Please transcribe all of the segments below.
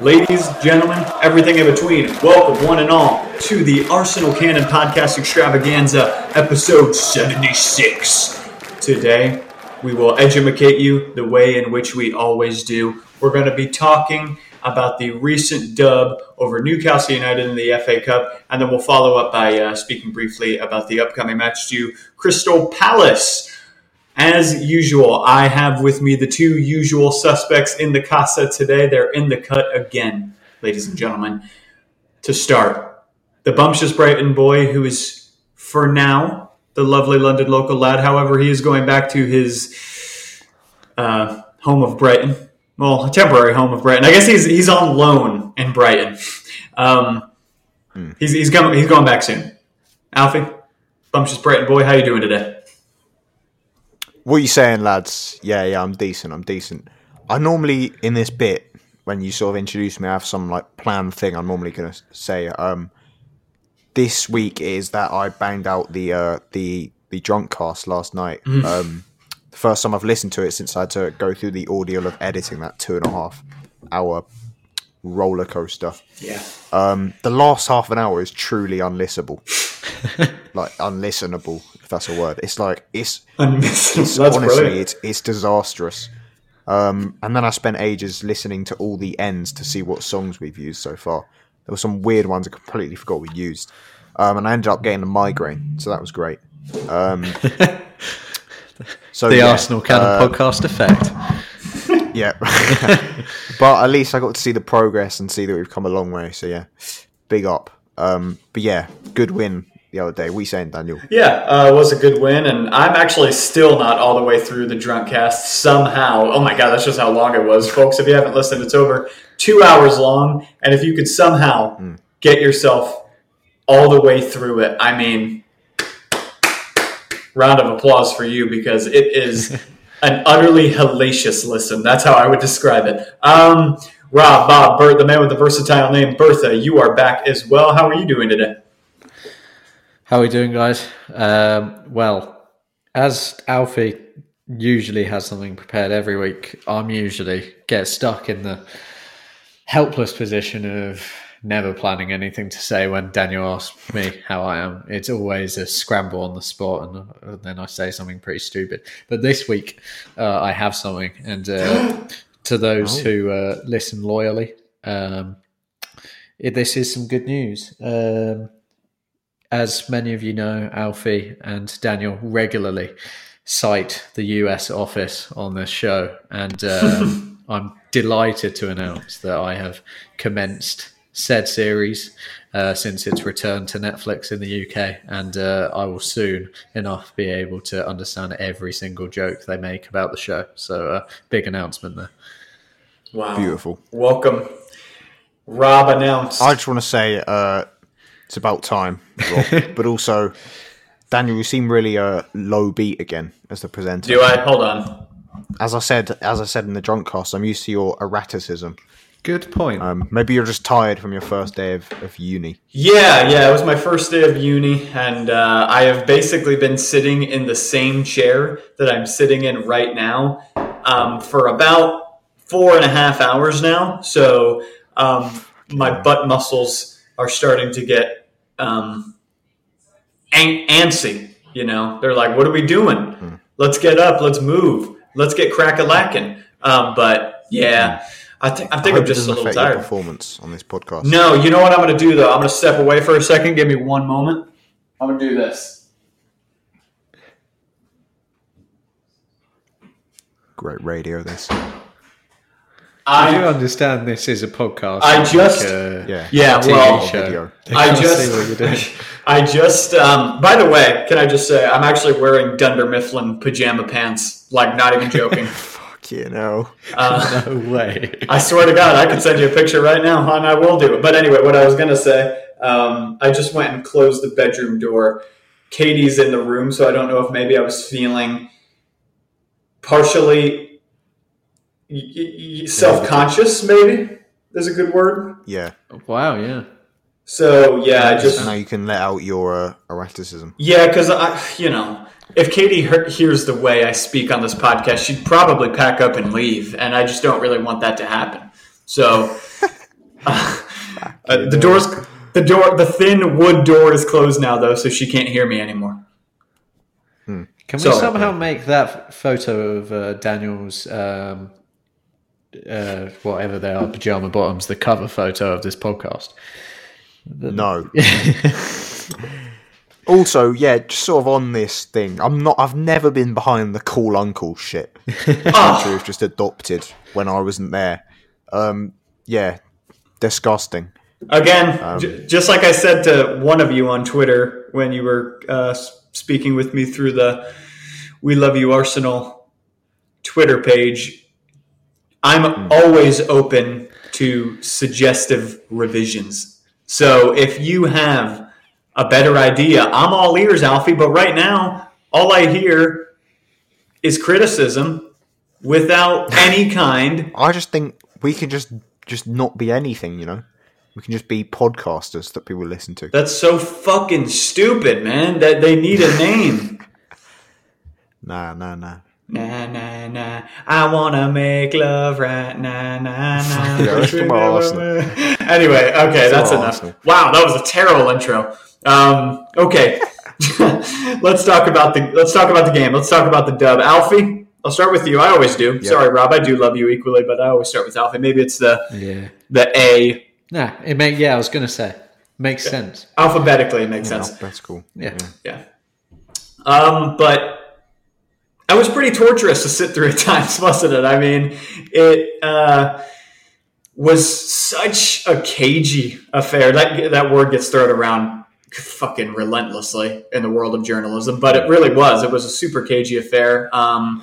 Ladies, gentlemen, everything in between, welcome one and all to the Arsenal Cannon Podcast Extravaganza, episode 76. Today, we will educate you the way in which we always do. We're going to be talking about the recent dub over Newcastle United in the FA Cup, and then we'll follow up by uh, speaking briefly about the upcoming match to Crystal Palace. As usual, I have with me the two usual suspects in the casa today. They're in the cut again, ladies and gentlemen. To start, the bumptious Brighton boy who is, for now, the lovely London local lad. However, he is going back to his uh, home of Brighton. Well, a temporary home of Brighton. I guess he's he's on loan in Brighton. Um, Hmm. He's he's coming. He's going back soon. Alfie, bumptious Brighton boy, how you doing today? What are you saying, lads? Yeah, yeah, I'm decent. I'm decent. I normally in this bit when you sort of introduce me, I have some like planned thing. I'm normally gonna say. Um, this week is that I banged out the uh, the the drunk cast last night. Um, the first time I've listened to it since I had to go through the ordeal of editing that two and a half hour roller coaster. Yeah. Um, the last half an hour is truly unlistenable, like unlistenable, that's a word. It's like it's That's honestly, brilliant. it's it's disastrous. Um, and then I spent ages listening to all the ends to see what songs we've used so far. There were some weird ones I completely forgot we used, um, and I ended up getting a migraine, so that was great. Um, so The yeah, Arsenal Cannon uh, podcast effect. yeah, but at least I got to see the progress and see that we've come a long way. So yeah, big up. Um, but yeah, good win the other day. We saying Daniel? Yeah, uh, it was a good win, and I'm actually still not all the way through the drunk cast somehow. Oh my god, that's just how long it was, folks. If you haven't listened, it's over two hours long, and if you could somehow get yourself all the way through it, I mean, round of applause for you because it is an utterly hellacious listen. That's how I would describe it. Um, Rob, Bob, Bert, the man with the versatile name Bertha, you are back as well. How are you doing today? How are we doing, guys? Um, well, as Alfie usually has something prepared every week, I'm usually get stuck in the helpless position of never planning anything to say when Daniel asks me how I am. It's always a scramble on the spot, and, then I say something pretty stupid. But this week, uh, I have something, and uh, to those who uh, listen loyally, um, this is some good news. Um, as many of you know, Alfie and Daniel regularly cite the US office on this show, and um, I'm delighted to announce that I have commenced said series uh, since its return to Netflix in the UK, and uh, I will soon enough be able to understand every single joke they make about the show. So, uh, big announcement there. Wow. Beautiful. Welcome. Rob announced. I just want to say uh, it's about time, Rob. but also, Daniel, you seem really uh, low beat again as the presenter. Do I? Hold on. As I said, as I said in the drunk cast, I'm used to your erraticism. Good point. Um, maybe you're just tired from your first day of, of uni. Yeah, yeah, it was my first day of uni, and uh, I have basically been sitting in the same chair that I'm sitting in right now um, for about four and a half hours now. So um, my butt muscles are starting to get um, an- antsy. You know, they're like, "What are we doing? Let's get up. Let's move. Let's get crack a lacking." Um, but yeah, I think I think I I'm just a little tired. performance on this podcast. No, you know what I'm going to do though? I'm going to step away for a second. Give me one moment. I'm going to do this. Great radio, this. Do I understand this is a podcast? I just- like a yeah, yeah. TV Well, video. I just what you're doing. I just. Um, by the way, can I just say I'm actually wearing Dunder Mifflin pajama pants. Like, not even joking. Fuck you know. Uh, No way. I swear to God, I can send you a picture right now, and I will do it. But anyway, what I was going to say, um, I just went and closed the bedroom door. Katie's in the room, so I don't know if maybe I was feeling partially y- y- y- self-conscious. Maybe is a good word. Yeah. Wow, yeah. So yeah, I just Now you can let out your uh, erraticism. yeah, because I, you know, if Katie he- hears the way I speak on this podcast, she'd probably pack up and leave, and I just don't really want that to happen. So Uh, the doors, the door, the thin wood door is closed now, though, so she can't hear me anymore. Can we So- somehow make that photo of uh, Daniel's um, uh, whatever they are pajama bottoms the cover photo of this podcast? No. also, yeah, just sort of on this thing. I'm not. I've never been behind the cool uncle shit. Which was just adopted when I wasn't there. Um, yeah, disgusting. Again, j- just like I said to one of you on Twitter when you were uh, speaking with me through the "We Love You Arsenal" Twitter page, I'm hmm. always open to suggestive revisions. So if you have a better idea, I'm all ears, Alfie. But right now, all I hear is criticism without any kind. I just think we can just just not be anything. You know, we can just be podcasters that people listen to. That's so fucking stupid, man. That they need a name. Nah, nah, nah. Nah, nah, nah. I wanna make love right nah, nah, nah. Yeah, let's talk about Arsenal. anyway, okay, that's enough. Wow, that was a terrible intro. Um, okay, let's talk about the let's talk about the game. Let's talk about the dub. Alfie, I'll start with you. I always do. Sorry, Rob. I do love you equally, but I always start with Alfie. Maybe it's the Yeah. the A Nah, it make yeah. I was gonna say makes sense. alphabetically. It makes sense. Oh, that's cool. Yeah. Yeah. Um, but I was pretty torturous to sit through at times, wasn't it? I mean, it uh, was such a cagey affair. That that word gets thrown around fucking relentlessly in the world of journalism, but it really was. It was a super cagey affair. Um,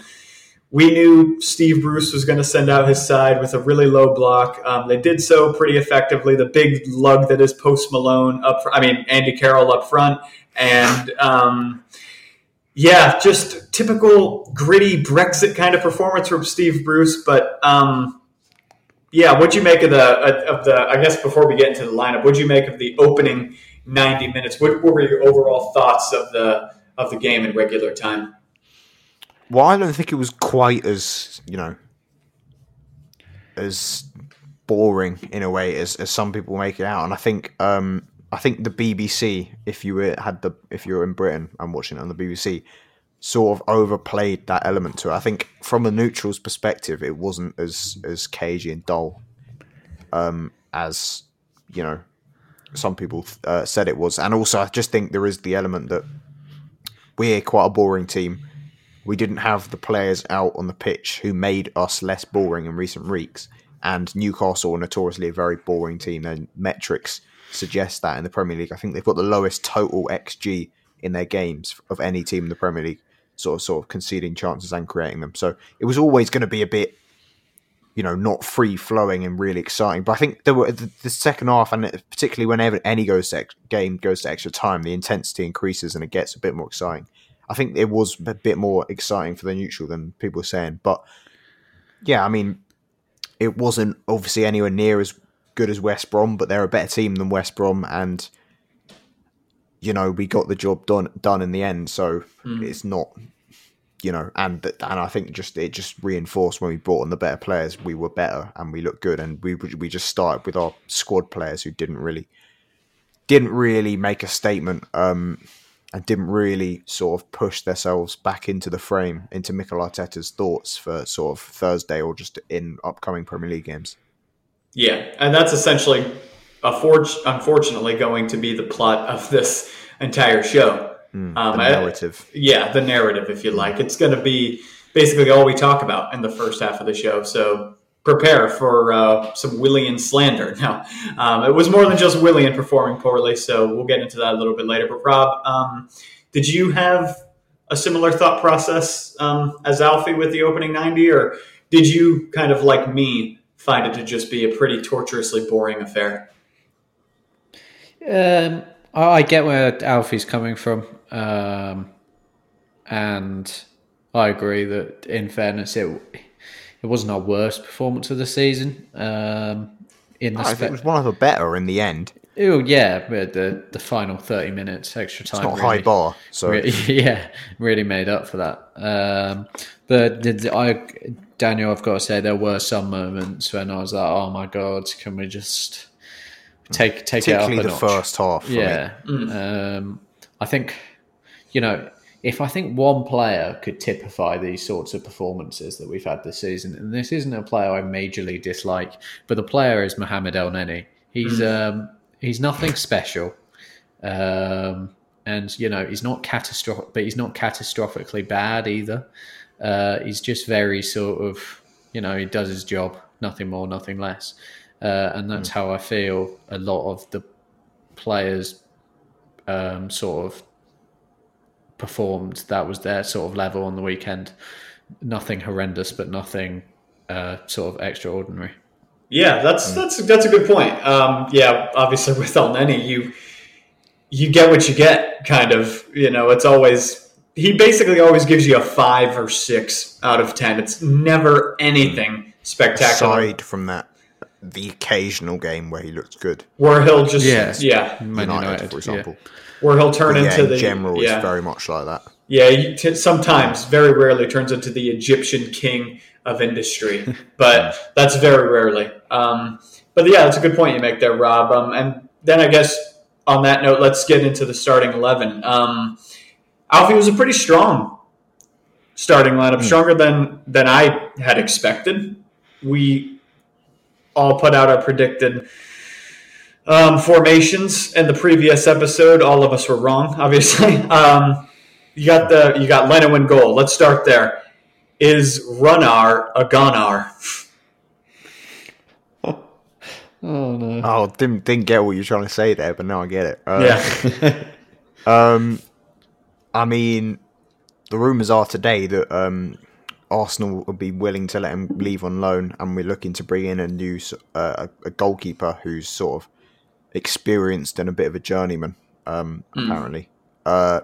we knew Steve Bruce was going to send out his side with a really low block. Um, they did so pretty effectively. The big lug that is Post Malone up, I mean Andy Carroll up front, and um, yeah, just typical gritty Brexit kind of performance from Steve Bruce. But um, yeah, what'd you make of the of the? I guess before we get into the lineup, what'd you make of the opening ninety minutes? What, what were your overall thoughts of the of the game in regular time? Well, I don't think it was quite as you know as boring in a way as, as some people make it out, and I think um, I think the BBC, if you were had the if you were in Britain and watching it on the BBC, sort of overplayed that element to it. I think from a neutral's perspective, it wasn't as as cagey and dull um, as you know some people uh, said it was, and also I just think there is the element that we're quite a boring team we didn't have the players out on the pitch who made us less boring in recent weeks. And Newcastle are notoriously a very boring team. Their metrics suggest that in the Premier League. I think they've got the lowest total XG in their games of any team in the Premier League, sort of sort of conceding chances and creating them. So it was always going to be a bit, you know, not free flowing and really exciting. But I think there were the, the second half, and particularly whenever any goes ex- game goes to extra time, the intensity increases and it gets a bit more exciting. I think it was a bit more exciting for the neutral than people were saying. But yeah, I mean, it wasn't obviously anywhere near as good as West Brom, but they're a better team than West Brom, and you know we got the job done done in the end. So it's not, you know, and and I think just it just reinforced when we brought on the better players, we were better and we looked good, and we we just started with our squad players who didn't really didn't really make a statement. Um, and didn't really sort of push themselves back into the frame, into Mikel Arteta's thoughts for sort of Thursday or just in upcoming Premier League games. Yeah, and that's essentially, unfortunately, going to be the plot of this entire show. um, the I- narrative. yeah, the narrative, if you like. It's going to be basically all we talk about in the first half of the show. So prepare for uh, some Willian slander. Now, um, it was more than just Willian performing poorly, so we'll get into that a little bit later. But Rob, um, did you have a similar thought process um, as Alfie with the opening 90, or did you kind of like me find it to just be a pretty torturously boring affair? Um, I I get where Alfie's coming from, um, and I agree that, in fairness, it it wasn't our worst performance of the season. Um, in the I think spe- it was one of the better in the end. oh yeah, but the the final thirty minutes extra time. It's not really- high bar, so Re- yeah, really made up for that. Um, but did I, Daniel, I've got to say there were some moments when I was like, "Oh my god, can we just take take it up a the notch. first half. for me. Yeah. Um, I think, you know, if I think one player could typify these sorts of performances that we've had this season, and this isn't a player I majorly dislike, but the player is Mohamed El Neni. He's um, he's nothing special, um, and you know he's not catastrophic, but he's not catastrophically bad either. Uh, he's just very sort of, you know, he does his job, nothing more, nothing less, uh, and that's how I feel a lot of the players um, sort of performed. That was their sort of level on the weekend. Nothing horrendous, but nothing uh, sort of extraordinary. Yeah, that's that's that's a good point. Um, yeah, obviously with El Neni, you you get what you get, kind of. You know, it's always he basically always gives you a five or six out of ten. It's never anything spectacular. Aside from that, the occasional game where he looks good, Where he'll just Yeah. yeah, United, United, for example. where he'll turn But yeah, into in the general, yeah. it's very much like that. Yeah, you t- sometimes, very rarely, turns into the Egyptian king of industry, but that's very rarely. Um, but yeah, that's a good point you make there, Rob. Um, and then I guess on that note, let's get into the starting eleven. Um, Alfie was a pretty strong starting lineup, stronger than than I had expected. We all put out our predicted um, formations in the previous episode. All of us were wrong, obviously. Um, you got the you got Leno in goal. Let's start there. Is Runar a Gunnar? Oh no! Oh, didn't didn't get what you're trying to say there, but now I get it. Uh, Yeah, Um, I mean, the rumours are today that um, Arsenal would be willing to let him leave on loan, and we're looking to bring in a new uh, a goalkeeper who's sort of experienced and a bit of a journeyman. Um, apparently, uh,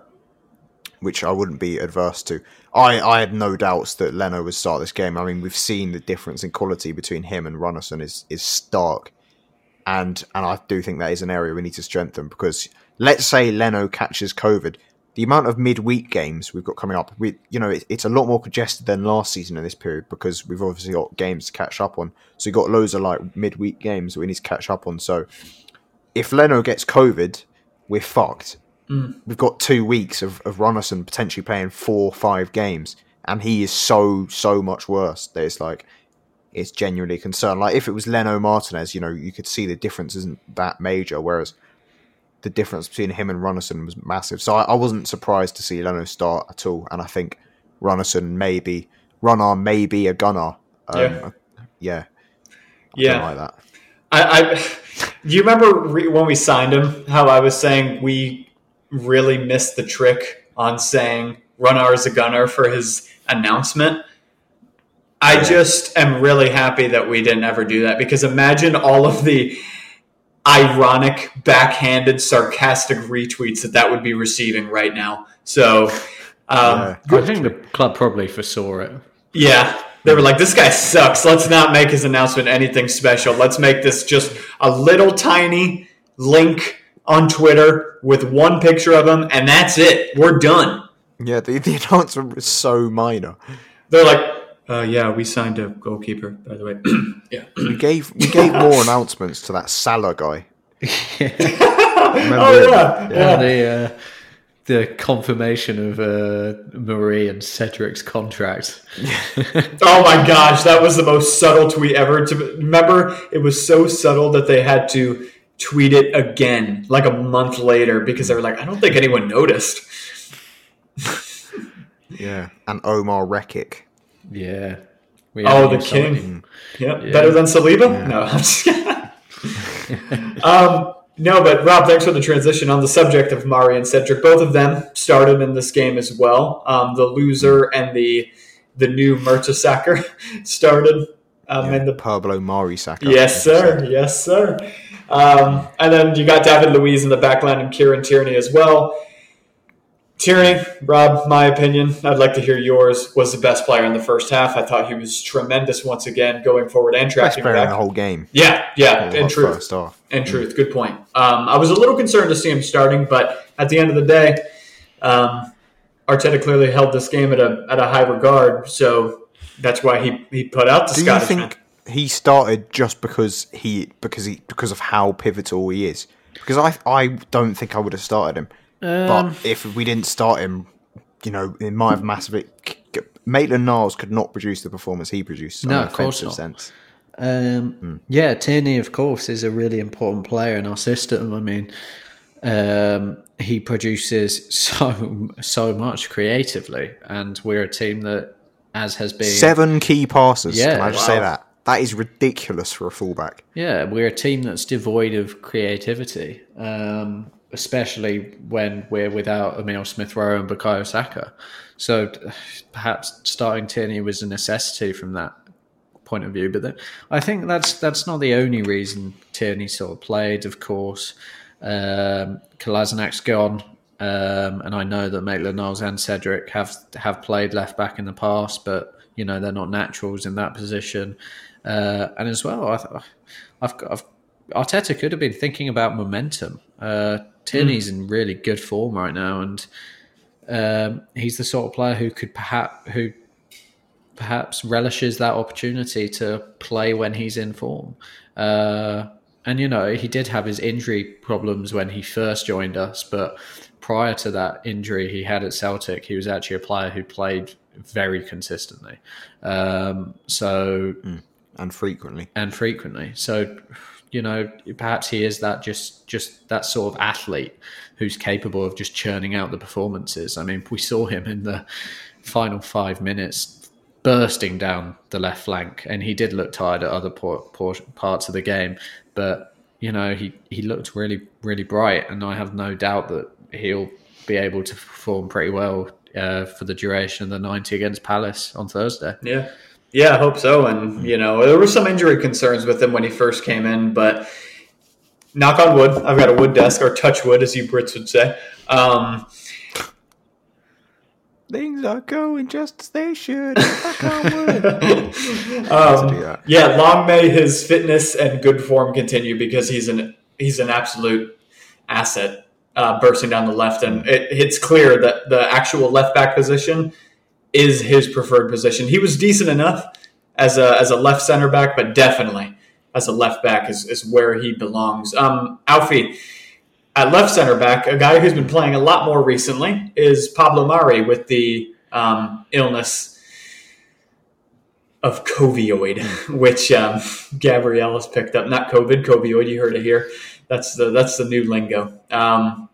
which I wouldn't be adverse to. I, I had no doubts that Leno would start this game. I mean, we've seen the difference in quality between him and Runarsson is is stark and and I do think that is an area we need to strengthen because let's say Leno catches COVID, the amount of midweek games we've got coming up, we you know it, it's a lot more congested than last season in this period because we've obviously got games to catch up on. So we've got loads of like midweek games that we need to catch up on. So if Leno gets COVID, we're fucked. Mm. We've got two weeks of, of Runarsson potentially playing four, five games, and he is so so much worse. That it's like it's genuinely concerned. Like if it was Leno Martinez, you know, you could see the difference isn't that major, whereas the difference between him and Runarsson was massive. So I, I wasn't surprised to see Leno start at all, and I think Runarsson maybe Runner maybe a gunner. Um, Yeah. yeah, yeah. like that. I, I do you remember re- when we signed him? How I was saying we really missed the trick on saying Runar is a gunner for his announcement. I just am really happy that we didn't ever do that because imagine all of the ironic, backhanded, sarcastic retweets that that would be receiving right now. So, um, Yeah. I think the club probably foresaw it. yeah, they were like, "This guy sucks. Let's not make his announcement anything special. Let's make this just a little tiny link on Twitter with one picture of him, and that's it. We're done." Yeah, the, the announcement was so minor. They're like, uh, "Yeah, we signed a goalkeeper, by the way." yeah. We gave we gave more announcements to that Salah guy. Oh yeah, Yeah, the uh, the confirmation of uh, Mari and Cedric's contract. Oh my gosh, that was the most subtle tweet ever. To remember, it was so subtle that they had to tweet it again, like a month later, because they were like, "I don't think anyone noticed." Yeah, and Omar Rekik. Yeah. We Oh, the king. Yep, better than Saliba. No, I'm just um, no, but Rob, thanks for the transition on the subject of Mari and Cedric. Both of them started in this game as well. Um, the loser and the the new Mertesacker started um, in the Pablo Mari Saka. Yes, sir. Yes, sir. Um, and then you got David Luiz in the backline and Kieran Tierney as well. Tierney, Rob, my opinion, I'd like to hear yours, was the best player in the first half. I thought he was tremendous once again, going forward and Best tracking player in the whole game. Yeah, yeah, in truth. In truth, good point. Um, I was a little concerned to see him starting, but at the end of the day, um, Arteta clearly held this game at a at a high regard, so that's why he, he put out the Do you think? man. he started just because he because he because of how pivotal he is. Because I I don't think I would have started him, Um, but if we didn't start him, you know, it might have massively. Maitland Niles could not produce the performance he produced. No, of course not. Sense. Um, Yeah, Tierney, of course, is a really important player in our system. I mean, um, he produces so so much creatively, and we're a team that, as has been, Seven key passes. Yeah, can I just wow. say that? That is ridiculous for a fullback. yeah, we're a team that's devoid of creativity, um, especially when we're without Emil Smith Rowe and Bukayo Saka. So perhaps starting Tierney was a necessity from that point of view. But then, I think that's that's not the only reason Tierney sort of played. Of course, um, Kolasinac gone, um, and I know that Maitland Niles and Cedric have have played left back in the past, but you know they're not naturals in that position. Uh, and as well, I th- I've, I've Arteta could have been thinking about momentum. Uh, Tierney's in really good form right now, and um, he's the sort of player who could perhaps who perhaps relishes that opportunity to play when he's in form. Uh, and you know, he did have his injury problems when he first joined us, but prior to that injury he had at Celtic, he was actually a player who played very consistently. Um, so And frequently. and frequently. So, you know, perhaps he is that just just that sort of athlete who's capable of just churning out the performances. I mean, we saw him in the final five minutes bursting down the left flank, and he did look tired at other por- por- parts of the game, but you know, he he looked really really bright, and I have no doubt that he'll be able to perform pretty well. Uh, for the duration of the 90 against Palace on Thursday. Yeah. Yeah, I hope so. And, you know, there were some injury concerns with him when he first came in, but knock on wood, I've got a wood desk, or touch wood, as you Brits would say. Um, Things are going just as they should. I can't wait. um, yeah, long may his fitness and good form continue because he's an he's an absolute asset uh, bursting down the left, and it, it's clear that the actual left back position is his preferred position. He was decent enough as a as a left center back, but definitely as a left back is, is where he belongs. Um, Alfie. At left center back, a guy who's been playing a lot more recently is Pablo Mari with the um, illness of covioid, which um, Gabriel has picked up. Not COVID, covioid. You heard it here. That's the that's the new lingo. Um,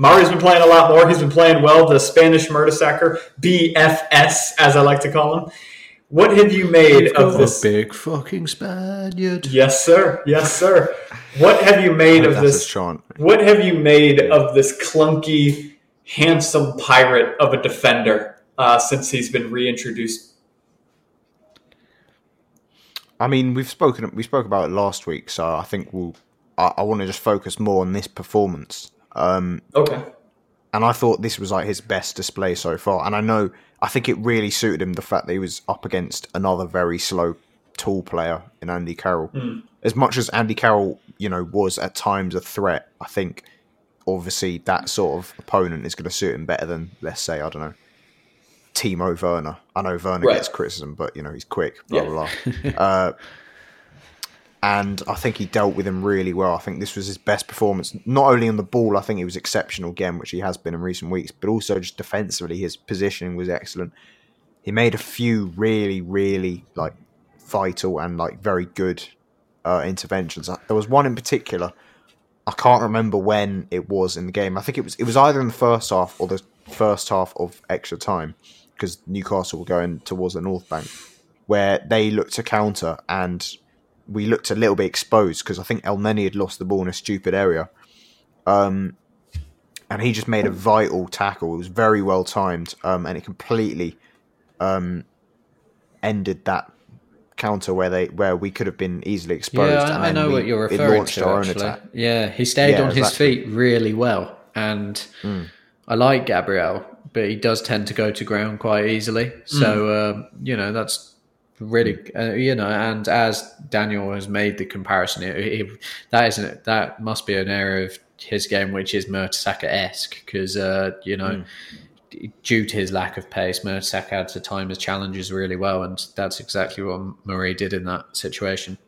Mari's been playing a lot more. He's been playing well. The Spanish Murdersacker, BFS, as I like to call him. What have you made of this? big fucking Spaniard. Yes, sir. Yes, sir. What have you made of this? chant. What have you made of this clunky, handsome pirate of a defender uh, since he's been reintroduced? I mean, we've spoken we spoke about it last week, so I think we'll. I, I want to just focus more on this performance. Um, Okay. and I thought this was like his best display so far. And I know I think it really suited him the fact that he was up against another very slow, tall player in Andy Carroll. As much as Andy Carroll, you know, was at times a threat, I think obviously that sort of opponent is going to suit him better than let's say I don't know. Timo Werner. I know Werner Right. gets criticism, but you know he's quick. Blah Yeah. blah blah. uh, and I think he dealt with him really well. I think this was his best performance, not only on the ball. I think he was exceptional again, which he has been in recent weeks, but also just defensively, his positioning was excellent. He made a few really, really like vital and like very good uh, interventions. There was one in particular. I can't remember when it was in the game. I think it was it was either in the first half or the first half of extra time because Newcastle were going towards the North Bank, where they looked to counter and we looked a little bit exposed because I think El Neni had lost the ball in a stupid area. Um, and he just made a vital tackle. It was very well timed, um, and it completely um, ended that counter where they where we could have been easily exposed. Yeah, and I, I know we- what you're referring to. Actually, yeah, he stayed Yeah, on his feet really well, and I like Gabriel, but he does tend to go to ground quite easily. So um, you know that's really uh, you know, and as Daniel has made the comparison, it, it, that isn't that must be an area of his game which is Mertesacker esque because uh, you know. due to his lack of pace, Mertesacker had to time his challenges really well, and that's exactly what Mari did in that situation.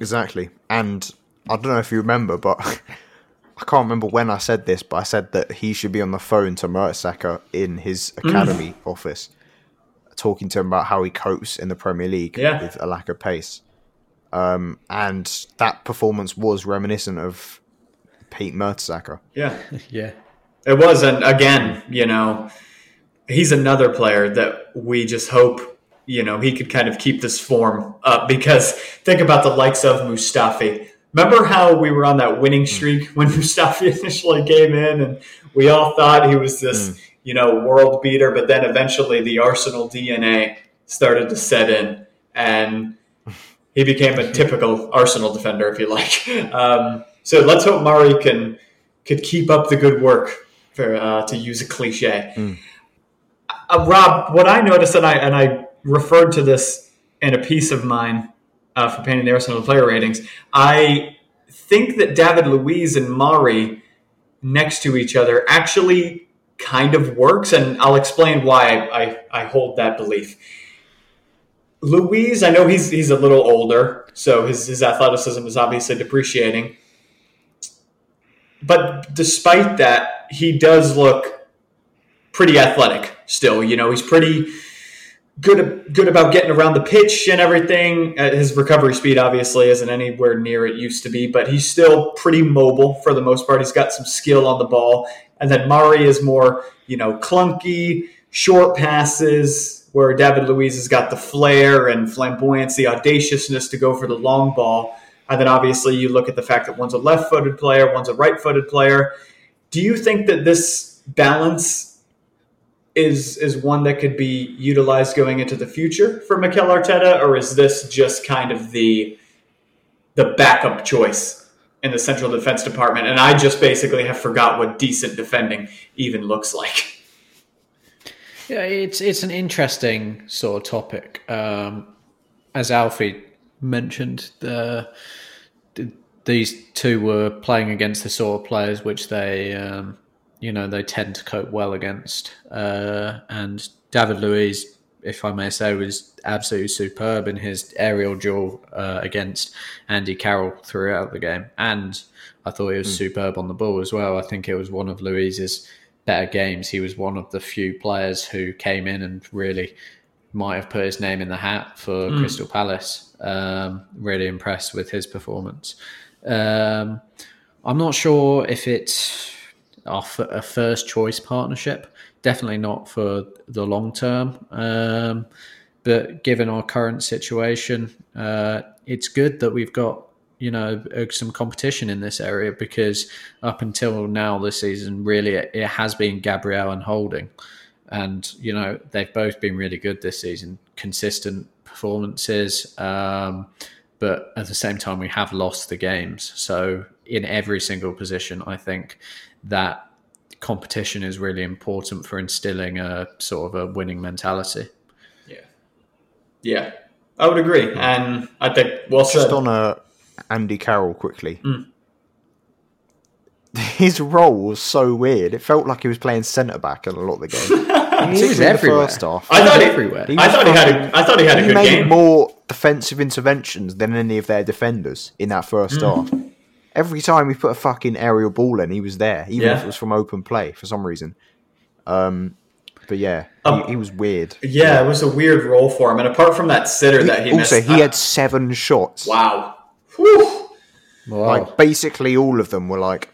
Exactly. And I don't know if you remember, but I can't remember when I said this, but I said that he should be on the phone to Mertesacker in his academy office, talking to him about how he copes in the Premier League Yeah. with a lack of pace. Um, and that performance was reminiscent of Pete Mertesacker. Yeah. Yeah, It was, and again, you know, he's another player that we just hope, you know, he could kind of keep this form up because think about the likes of Mustafi. Remember how we were on that winning streak when Mustafi initially came in and we all thought he was this, you know, world beater, but then eventually the Arsenal DNA started to set in and he became a typical Arsenal defender, if you like. Um, so let's hope Mari can could keep up the good work, for uh, to use a cliche. Uh, Rob, what I noticed, and I and I referred to this in a piece of mine uh, for painting the Arsenal player ratings. I think that David Luiz and Mari next to each other actually kind of works, and I'll explain why I, I, I hold that belief. Luiz, I know he's he's a little older, so his, his athleticism is obviously depreciating. But despite that, he does look pretty athletic still. You know, he's pretty good good about getting around the pitch and everything. Uh, his recovery speed obviously isn't anywhere near it used to be, but he's still pretty mobile for the most part. He's got some skill on the ball. And then Mari is more, you know, clunky, short passes, where David Luiz has got the flair and flamboyance, the audaciousness to go for the long ball. And then obviously you look at the fact that one's a left footed player, one's a right footed player. Do you think that this balance is is one that could be utilized going into the future for Mikel Arteta, or is this just kind of the the backup choice in the central defense department? And I just basically have forgot what decent defending even looks like. Yeah, it's it's an interesting sort of topic. Um, as Alfie mentioned, the, the, these two were playing against the sort of players which they, um, you know, they tend to cope well against. Uh, and David Luiz, if I may say, was absolutely superb in his aerial duel uh, against Andy Carroll throughout the game, and I thought he was superb on the ball as well. I think it was one of Luiz's better games. He was one of the few players who came in and really might have put his name in the hat for Crystal Palace. Um, really impressed with his performance. Um, I'm not sure if it's a f- a first choice partnership. Definitely not for the long term. Um, but given our current situation, uh, it's good that we've got you know uh, some competition in this area because up until now this season, really it, it has been Gabriel and Holding, and you know they've both been really good this season, consistent performances. Um, but at the same time, we have lost the games. So in every single position, I think that competition is really important for instilling a sort of a winning mentality. Yeah, yeah, I would agree, and I think well said. Just on uh, Andy Carroll quickly. His role was so weird. It felt like he was playing centre back in a lot of the game. He was Particularly the everywhere. first half. I thought he, everywhere. I thought he had a, I thought he had a he good made game. more defensive interventions than any of their defenders in that first Mm. half. Every time we put a fucking aerial ball in, he was there, even Yeah. if it was from open play for some reason. Um, but yeah, Um, he, he was weird. Yeah, it was a weird role for him, and apart from that sitter that he also, missed, he I- had seven shots. wow. Whew. Wow. Like basically all of them were like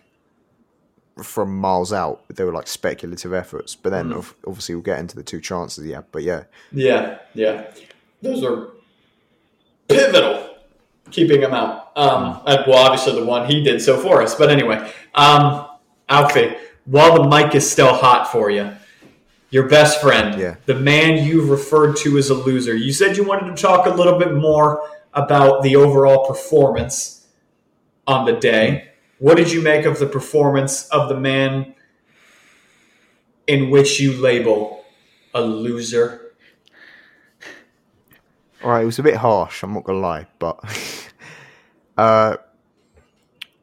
from miles out. They were like speculative efforts. But then Mm. obviously we'll get into the two chances. Yeah, but yeah, Yeah, yeah. Those are pivotal, keeping him out. Um, and, well, obviously the one he did so for us. But anyway, um, Alfie, while the mic is still hot for you, your best friend, Yeah. the man you referred to as a loser, you said you wanted to talk a little bit more about the overall performance on the day. What did you make of the performance of the man in which you label a loser? all right. It was a bit harsh. I'm not gonna lie, but uh,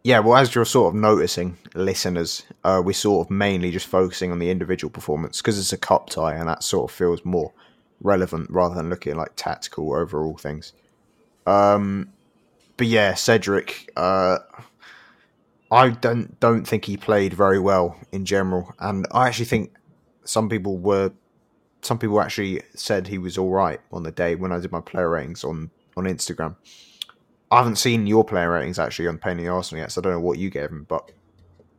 yeah, well, as you're sort of noticing, listeners, uh, we're sort of mainly just focusing on the individual performance because it's a cup tie, and that sort of feels more relevant rather than looking like tactical overall things. Um, but yeah, Cedric, uh, I don't don't think he played very well in general, and I actually think some people were some people actually said he was all right on the day when I did my player ratings on on Instagram. I haven't seen your player ratings actually on Painting Arsenal yet, so I don't know what you gave him, but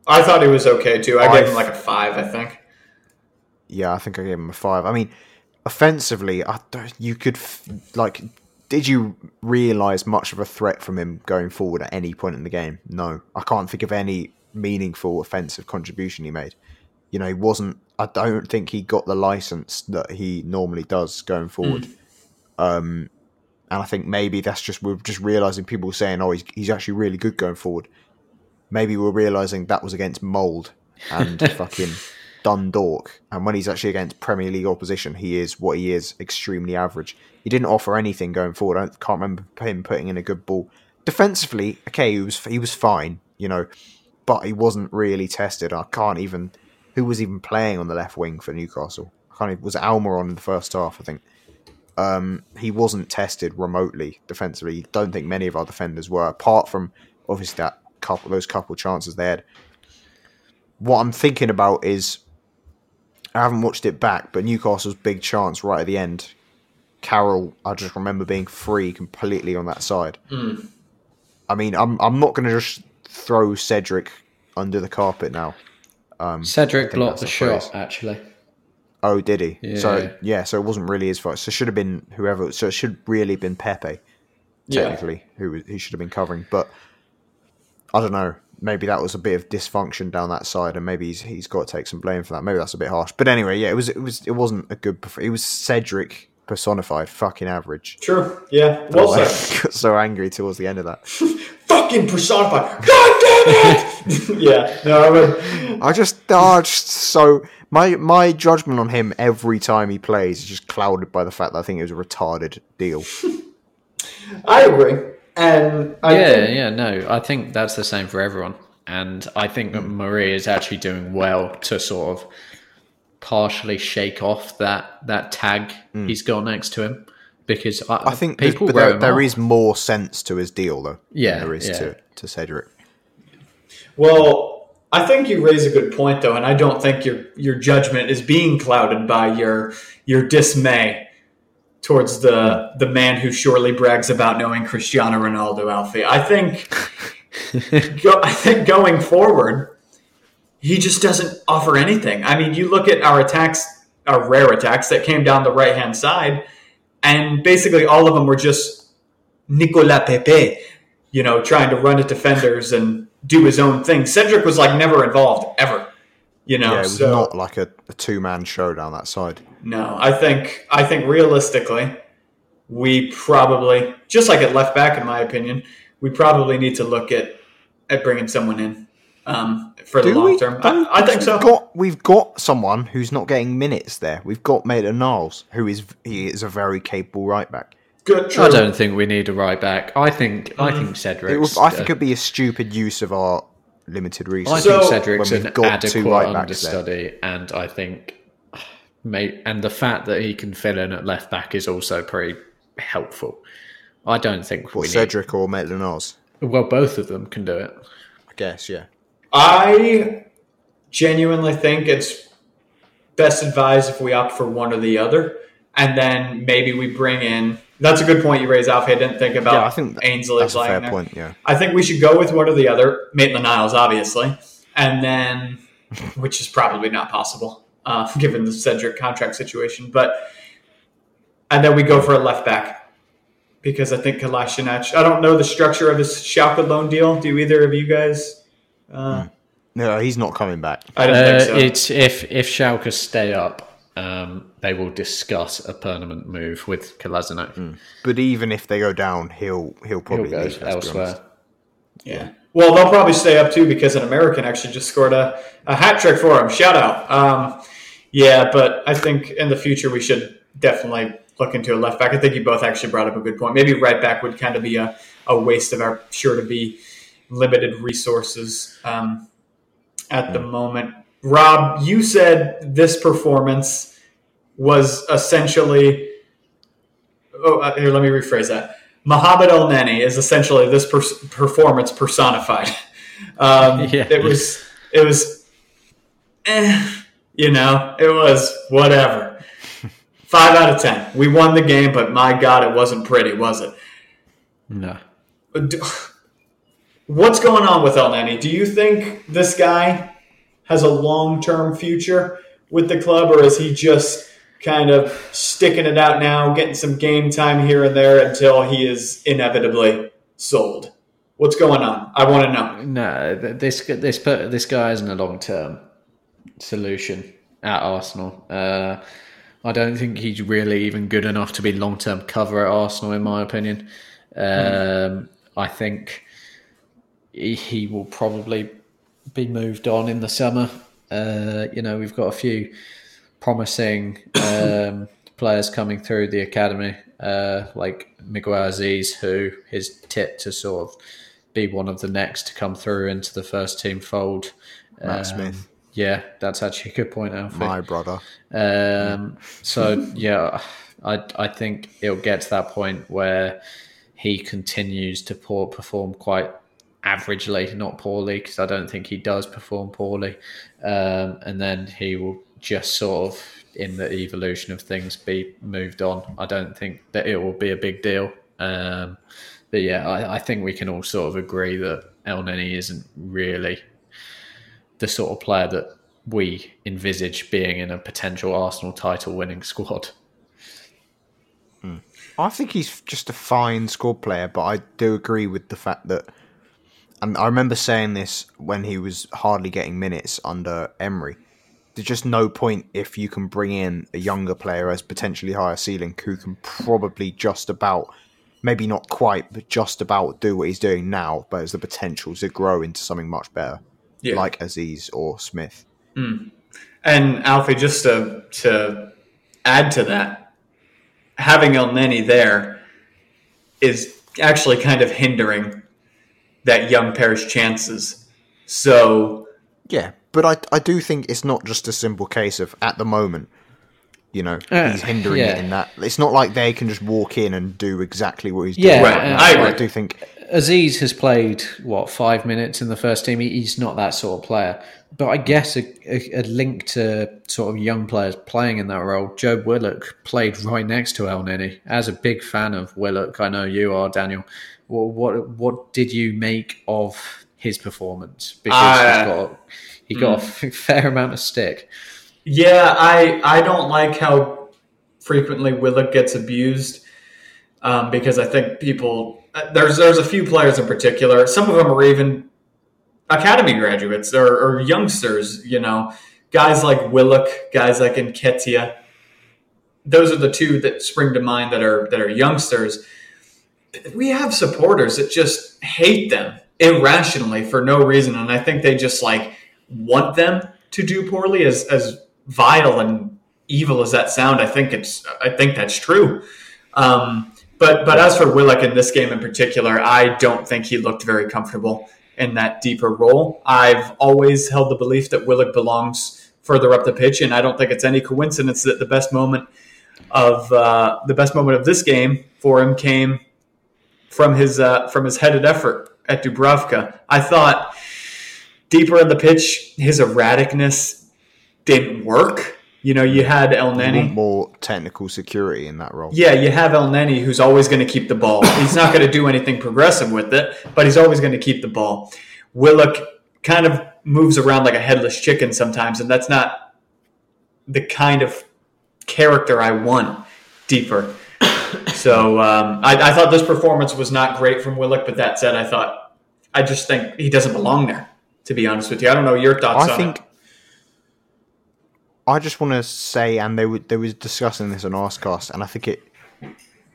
I thought he was okay too. I I gave him like a five, I think. yeah, I think I gave him a five. I mean, offensively, I don't, you could f- like. Did you realise much of a threat from him going forward at any point in the game? No, I can't think of any meaningful offensive contribution he made. You know, he wasn't. I don't think he got the license that he normally does going forward. Um, and I think maybe that's just we're just realizing people saying, "Oh, he's he's actually really good going forward." Maybe we're realizing that was against Molde and fucking Dundalk, and when he's actually against Premier League opposition, he is what he is, extremely average. He didn't offer anything going forward. I can't remember him putting in a good ball. Defensively, okay, he was he was fine, you know, but he wasn't really tested. I can't even. Who was even playing on the left wing for Newcastle? I can't even, was Almirón in the first half? I think um, he wasn't tested remotely defensively. Don't think many of our defenders were, apart from obviously that couple, those couple chances they had. What I'm thinking about is, I haven't watched it back, but Newcastle's big chance right at the end. Carroll, I just remember being free completely on that side. I mean, I'm I'm not going to just throw Cedric under the carpet now. Cedric blocked that's the the shot, actually. Oh, did he? Yeah. So yeah, so it wasn't really his fault. So it should have been whoever. So it should really have been Pepe, Yeah. technically, who was- who should have been covering. But I don't know. Maybe that was a bit of dysfunction down that side, and maybe he's he's got to take some blame for that. Maybe that's a bit harsh. But anyway, yeah, it was it was it wasn't a good. It was Cedric personified, fucking average. True. Yeah. Well I said. got so angry towards the end of that. Fucking personified. God damn it! yeah. No, I would. I just, oh, just so my my judgment on him every time he plays is just clouded by the fact that I think it was a retarded deal. I agree. And I yeah, think, yeah, no, I think that's the same for everyone. And I think that Hmm. Mari is actually doing well to sort of partially shake off that that tag hmm. he's got next to him. Because I. I think people but there, him there off. is more sense to his deal though. Yeah, than there is yeah. to to Cedric. well, I think you raise a good point though, and I don't think your your judgment is being clouded by your your dismay towards the the man who surely brags about knowing Cristiano Ronaldo, Alfie. I think go, I think going forward, he just doesn't offer anything. I mean, you look at our attacks, our rare attacks that came down the right hand side, and basically all of them were just Nicolas Pepe, you know, trying to run at defenders and do his own thing. Cedric was like never involved ever, you know. Yeah, it was so not like a, a two man show down that side. no, I think I think realistically, we probably just like at left back, in my opinion, we probably need to look at at bringing someone in um, for the Do long we? term. I, I think so. We've got we've got someone who's not getting minutes there. We've got Maitland Niles, who is he is a very capable right back. Good, true. I don't think we need a right back. I think I think It Cedric's. was, I think uh, it'd be a stupid use of our limited I resources. So- think Cedric's an got two adequate right backs there. understudy, and I think, mate, and the fact that he can fill in at left back is also pretty helpful. I don't think What, we Cedric or Maitland Niles? Well, both of them can do it. I guess, yeah. I genuinely think it's best advised if we opt for one or the other, and then maybe we bring in. That's a good point you raise, Alfie. I didn't think about Yeah, I think that- Ainsley That's a fair there. point, yeah. I think we should go with one or the other. Maitland Niles, obviously, and then, which is probably not possible uh, given the Cedric contract situation, but and then we go for a left back because I think Kolasinac. I don't know the structure of this Schalke loan deal. Do either of you guys? Uh, No, he's not coming back. I don't Uh, think so. It's if if Schalke stay up, um, they will discuss a permanent move with Kolasinac. But even if they go down, he'll he'll He'll probably go leave, elsewhere. honest. Yeah. Well, they'll probably stay up too because an American actually just scored a, a hat trick for him. Shout out. Um, yeah, but I think in the future we should definitely look into a left back. I think you both actually brought up a good point. Maybe right back would kind of be a, a waste of our sure to be limited resources um, at the moment. Rob, you said this performance was essentially. Oh, uh, here, let me rephrase that. Muhammad El Neni is essentially this per- performance personified. Um, Yeah. It was, it was, eh, you know, it was whatever. Five out of ten. We won the game, but my God, it wasn't pretty, was it? No. What's going on with El Neni? Do you think this guy has a long term future with the club, or is he just kind of sticking it out now, getting some game time here and there until he is inevitably sold? What's going on? I want to know. No, this this this guy isn't a long term solution at Arsenal. Uh, I don't think he's really even good enough to be long term cover at Arsenal, in my opinion. Um, I think he, will probably be moved on in the summer. Uh, you know, we've got a few promising um, players coming through the academy, uh, like Miguel Azeez, who is tipped to sort of be one of the next to come through into the first team fold. Matt Um, Smith, Yeah, that's actually a good point, Alfie. my brother. Um, so yeah, I I think it'll get to that point where he continues to poor, perform quite averagely, not poorly, because I don't think he does perform poorly, um, and then he will just sort of in the evolution of things be moved on. I don't think that it will be a big deal. Um, but yeah, I, I think we can all sort of agree that El Neni isn't really the sort of player that we envisage being in a potential Arsenal title winning squad. I think he's just a fine squad player, but I do agree with the fact that, and I remember saying this when he was hardly getting minutes under Emery. There's just no point if you can bring in a younger player as potentially higher ceiling who can probably just about, maybe not quite, but just about do what he's doing now, but has the potential to grow into something much better, Yeah. like Azeez or Smith. Hmm. And Alfie, just to to add to that, having El Neni there is actually kind of hindering that young pair's chances. So Yeah, but I I do think it's not just a simple case of at the moment, you know, Uh, he's hindering yeah. it in that. It's not like they can just walk in and do exactly what he's Yeah, doing. Right, now. I I do think Azeez has played what five minutes in the first team. He- He's not that sort of player, but I guess a, a, a link to sort of young players playing in that role. Joe Willock played right next to El Neni. As a big fan of Willock, I know you are, Daniel. What what, what did you make of his performance? Because Uh, he's got he got a fair amount of stick. yeah, I I don't like how frequently Willock gets abused um, because I think people uh, there's there's a few players in particular. Some of them are even academy graduates or, or youngsters. You know, guys like Willock, guys like Nketiah. Those are the two that spring to mind that are that are youngsters. We have supporters that just hate them irrationally for no reason, and I think they just like want them to do poorly. As as vile and evil as that sound, I think it's I think that's true. Um, but but as for Willock in this game in particular, I don't think he looked very comfortable in that deeper role. I've always held the belief that Willock belongs further up the pitch, and I don't think it's any coincidence that the best moment of uh, the best moment of this game for him came from his uh, from his headed effort at Dubravka. I thought deeper in the pitch, his erraticness didn't work. You know, you had El Neni. more technical security in that role. Yeah, you have El Neni who's always going to keep the ball. He's not going to do anything progressive with it, but he's always going to keep the ball. Willock kind of moves around like a headless chicken sometimes, and that's not the kind of character I want deeper. So um, I, I thought this performance was not great from Willock, but that said, I thought I just think he doesn't belong there. To be honest with you, I don't know your thoughts I on think it. I just want to say, and they were they was discussing this on Arsecast, and I think it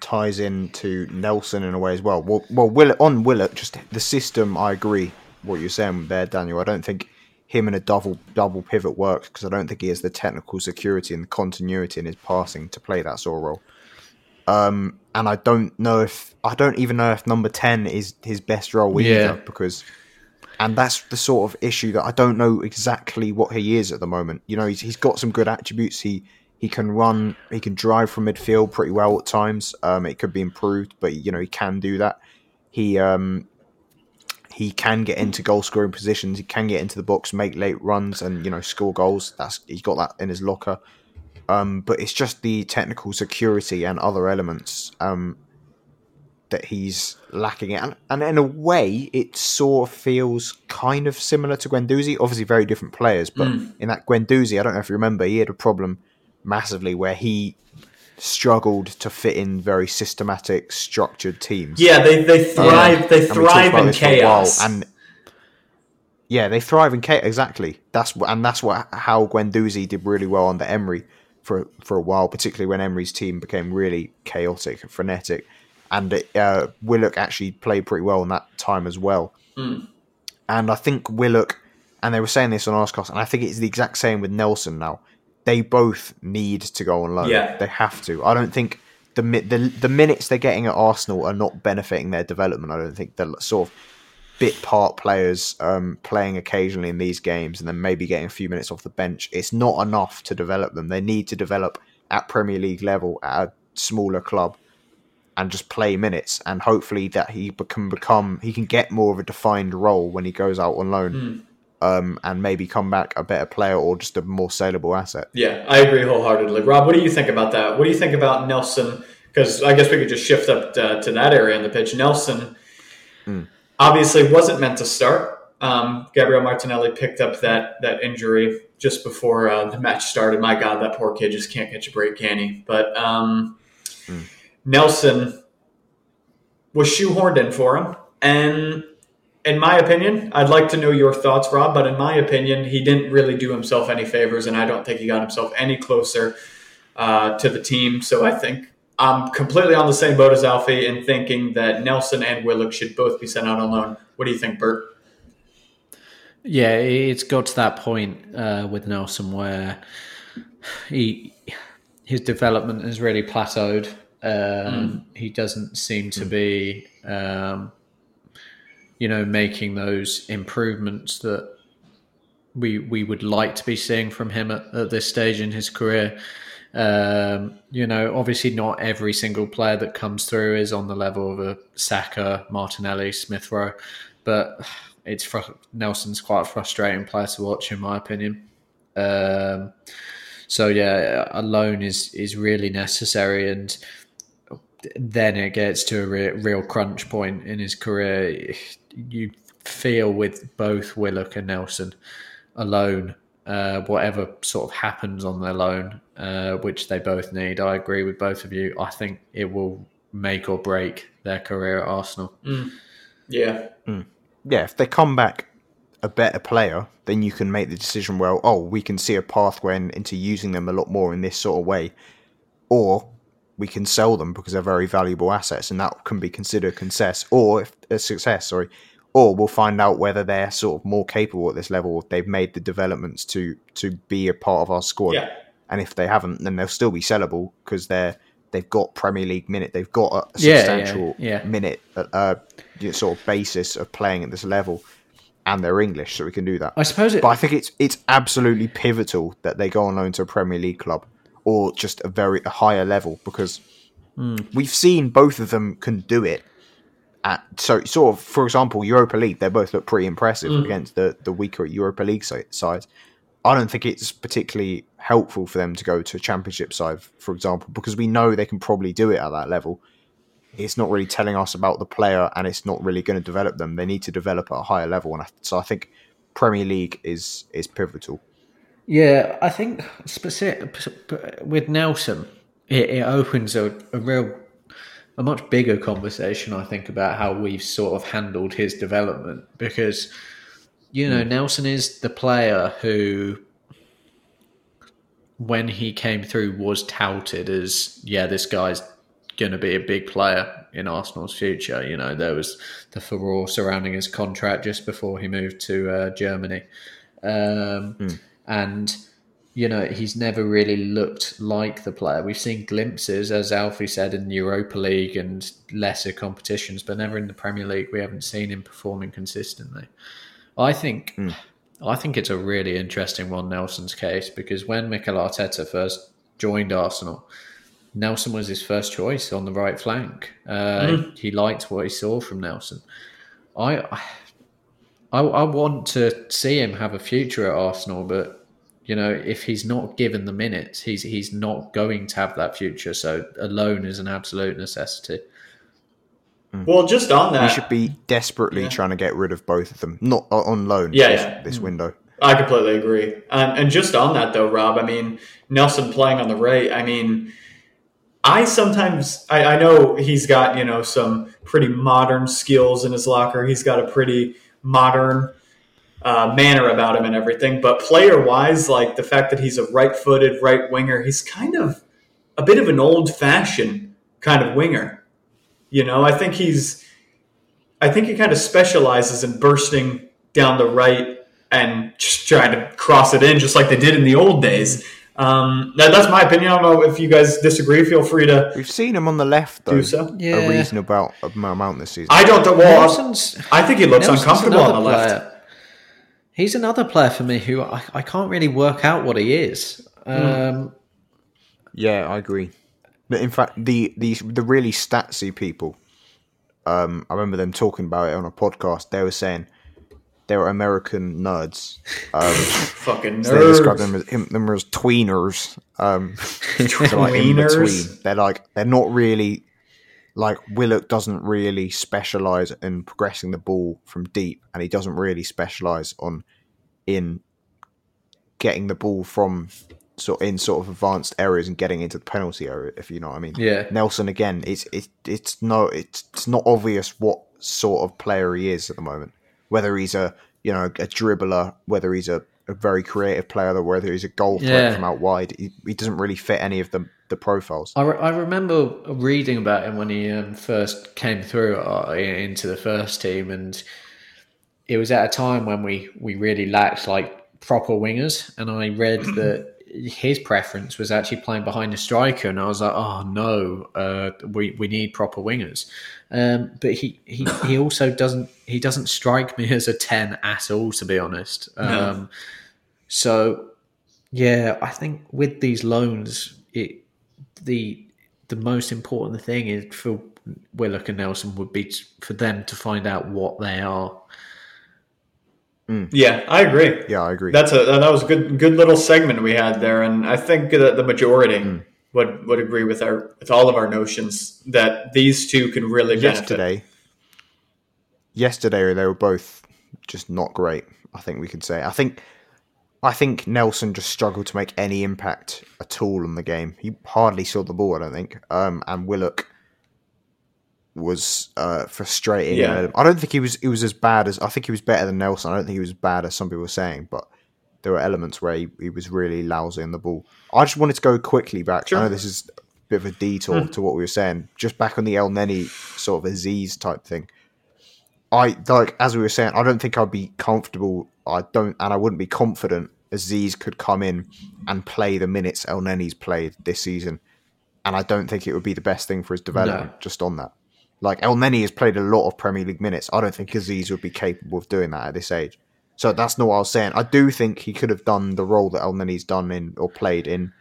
ties into Nelson in a way as well. Well, well, Will on Willock, just the system. I agree what you're saying there, Daniel. I don't think him in a double double pivot works because I don't think he has the technical security and the continuity in his passing to play that sort of role. Um, and I don't know if I don't even know if number ten is his best role either Yeah. because and that's the sort of issue that I don't know exactly what he is at the moment. You know, he's, he's got some good attributes. He he can run, he can drive from midfield pretty well at times. Um, it could be improved, but you know he can do that. He um, he can get into goal scoring positions. He can get into the box, make late runs, and you know score goals. That's he's got that in his locker. Um, but it's just the technical security and other elements um, that he's lacking. And, and in a way, it sort of feels kind of similar to Guendouzi. Obviously, very different players, but Mm. in that Guendouzi, I don't know if you remember, he had a problem massively where he struggled to fit in very systematic, structured teams. Yeah, they, they thrive. They And we talked thrive in while, chaos. and yeah, they thrive in chaos. Exactly. That's and that's what how Guendouzi did really well under Emery for for a while, particularly when Emery's team became really chaotic and frenetic. And uh, Willock actually played pretty well in that time as well. Mm. And I think Willock, and they were saying this on Arsecast, and I think it's the exact same with Nelson now. They both need to go on loan. Yeah. They have to. I don't think the the the minutes they're getting at Arsenal are not benefiting their development. I don't think they're sort of bit part players um, playing occasionally in these games and then maybe getting a few minutes off the bench. It's not enough to develop them. They need to develop at Premier League level at a smaller club and just play minutes and hopefully that he can become he can get more of a defined role when he goes out on loan um, and maybe come back a better player or just a more saleable asset. Yeah, I agree wholeheartedly. Rob, what do you think about that? What do you think about Nelson? Because I guess we could just shift up to, to that area on the pitch. Nelson obviously wasn't meant to start. Um, Gabriel Martinelli picked up that that injury just before uh, the match started. My God, that poor kid just can't catch a break, can he? But um, Nelson was shoehorned in for him, and in my opinion, I'd like to know your thoughts, Rob, but in my opinion, he didn't really do himself any favors, and I don't think he got himself any closer uh, to the team. So I think I'm completely on the same boat as Alfie in thinking that Nelson and Willock should both be sent out on loan. What do you think, Bert? Yeah, it's got to that point uh, with Nelson where he his development has really plateaued. Um, He doesn't seem to be, um, you know, making those improvements that we we would like to be seeing from him at, at this stage in his career. Um, you know, obviously not every single player that comes through is on the level of a Saka, Martinelli, Smith Rowe, but it's fr- Nelson's quite a frustrating player to watch, in my opinion. Um, so yeah, a loan is is really necessary, and then it gets to a re- real crunch point in his career. You feel with both Willock and Nelson alone, uh, whatever sort of happens on their loan, uh, which they both need. I agree with both of you. I think it will make or break their career at Arsenal. Yeah. yeah, if they come back a better player, then you can make the decision. Well, oh, we can see a pathway in- into using them a lot more in this sort of way, or we can sell them because they're very valuable assets, and that can be considered a success or if, a success. Sorry, or we'll find out whether they're sort of more capable at this level. They've made the developments to to be a part of our squad, Yeah. and if they haven't, then they'll still be sellable because they're they've got Premier League minute, they've got a Yeah, yeah, substantial yeah. minute uh, uh, sort of basis of playing at this level, and they're English, so we can do that. I suppose it. But I think it's it's absolutely pivotal that they go on loan to a Premier League club or just a very a higher level because we've seen both of them can do it. At so sort of for example, Europa League, they both look pretty impressive mm. against the the weaker Europa League sides. I don't think it's particularly helpful for them to go to a Championship side, for example, because we know they can probably do it at that level. It's not really telling us about the player, and it's not really going to develop them. They need to develop at a higher level, and so I think Premier League is is pivotal. Yeah, I think specific, with Nelson, it, it opens a, a real, a much bigger conversation. I think about how we've sort of handled his development because, you know, Nelson is the player who, when he came through, was touted as yeah, this guy's going to be a big player in Arsenal's future. You know, there was the furore surrounding his contract just before he moved to uh, Germany. Um, And, you know, he's never really looked like the player. We've seen glimpses, as Alfie said, in the Europa League and lesser competitions, but never in the Premier League. We haven't seen him performing consistently. I think I think it's a really interesting one, Nelson's case, because when Mikel Arteta first joined Arsenal, Nelson was his first choice on the right flank. Uh, He liked what he saw from Nelson. I, I I want to see him have a future at Arsenal, but you know if he's not given the minutes, he's he's not going to have that future. So a loan is an absolute necessity. Mm. Well, just on that, We should be desperately trying to get rid of both of them, not uh, on loan. Yeah, this, yeah. this mm. window. I completely agree. And, and just on that though, Rob, I mean, Nelson playing on the right, I mean, I sometimes I, I know he's got, you know, some pretty modern skills in his locker. He's got a pretty modern uh, manner about him and everything. But player wise, like the fact that he's a right footed right winger, he's kind of a bit of an old fashioned kind of winger. You know, I think he's I think he kind of specializes in bursting down the right and just trying to cross it in, just like they did in the old days. Um, that, that's my opinion. I don't know if you guys disagree. Feel free to We've seen him on the left though, do so. Yeah. a reasonable amount this season. I don't. Well, Nelson's I think he looks Nelson's uncomfortable on the another left. Player. He's another player for me who I, I can't really work out what he is. Um, Yeah, I agree. But in fact, the the the really statsy people, um, I remember them talking about it on a podcast. They were saying they were American nerds. Um, Fucking so they described them as, him- them as tweeners. Um, so like in Tweeners? between. They're like they're not really like Willock doesn't really specialize in progressing the ball from deep, and he doesn't really specialize on in getting the ball from sort in sort of advanced areas and getting into the penalty area. If you know what I mean. Yeah. Nelson again. It's it's it's no it's it's not obvious what sort of player he is at the moment. Whether he's a you know a dribbler, whether he's a, a very creative player, or whether he's a goal threat Yeah. from out wide, he, he doesn't really fit any of the the profiles. I, re- I remember reading about him when he um, first came through uh, into the first team, and it was at a time when we, we really lacked like proper wingers. And I read that his preference was actually playing behind a striker, and I was like, oh no, uh, we we need proper wingers. Um, but he, he he also doesn't he doesn't strike me as a ten at all, to be honest. Um, So yeah, I think with these loans, it the the most important thing is for Willock and Nelson would be t- for them to find out what they are. Yeah, I agree. Yeah, I agree. That's a that was a good good little segment we had there, and I think that the majority Hmm. would would agree with our with all of our notions that these two can really benefit. yesterday, yesterday they were both just not great. I think we could say. I think, I think Nelson just struggled to make any impact at all on the game. He hardly saw the ball. I don't think. Um, and Willock was uh, frustrating. Yeah. I don't think he was. He was as bad as. I think he was better than Nelson. I don't think he was as bad as some people were saying, but. There were elements where he, he was really lousy in the ball. I just wanted to go quickly back. Sure. I know this is a bit of a detour to what we were saying. Just back on the El Neni sort of Azeez type thing. I like as we were saying. I don't think I'd be comfortable. I don't, and I wouldn't be confident Azeez could come in and play the minutes El Neni's played this season. And I don't think it would be the best thing for his development. No. Just on that, like El Neni has played a lot of Premier League minutes. I don't think Azeez would be capable of doing that at this age. So that's not what I was saying. I do think he could have done the role that El Neni's done in or played in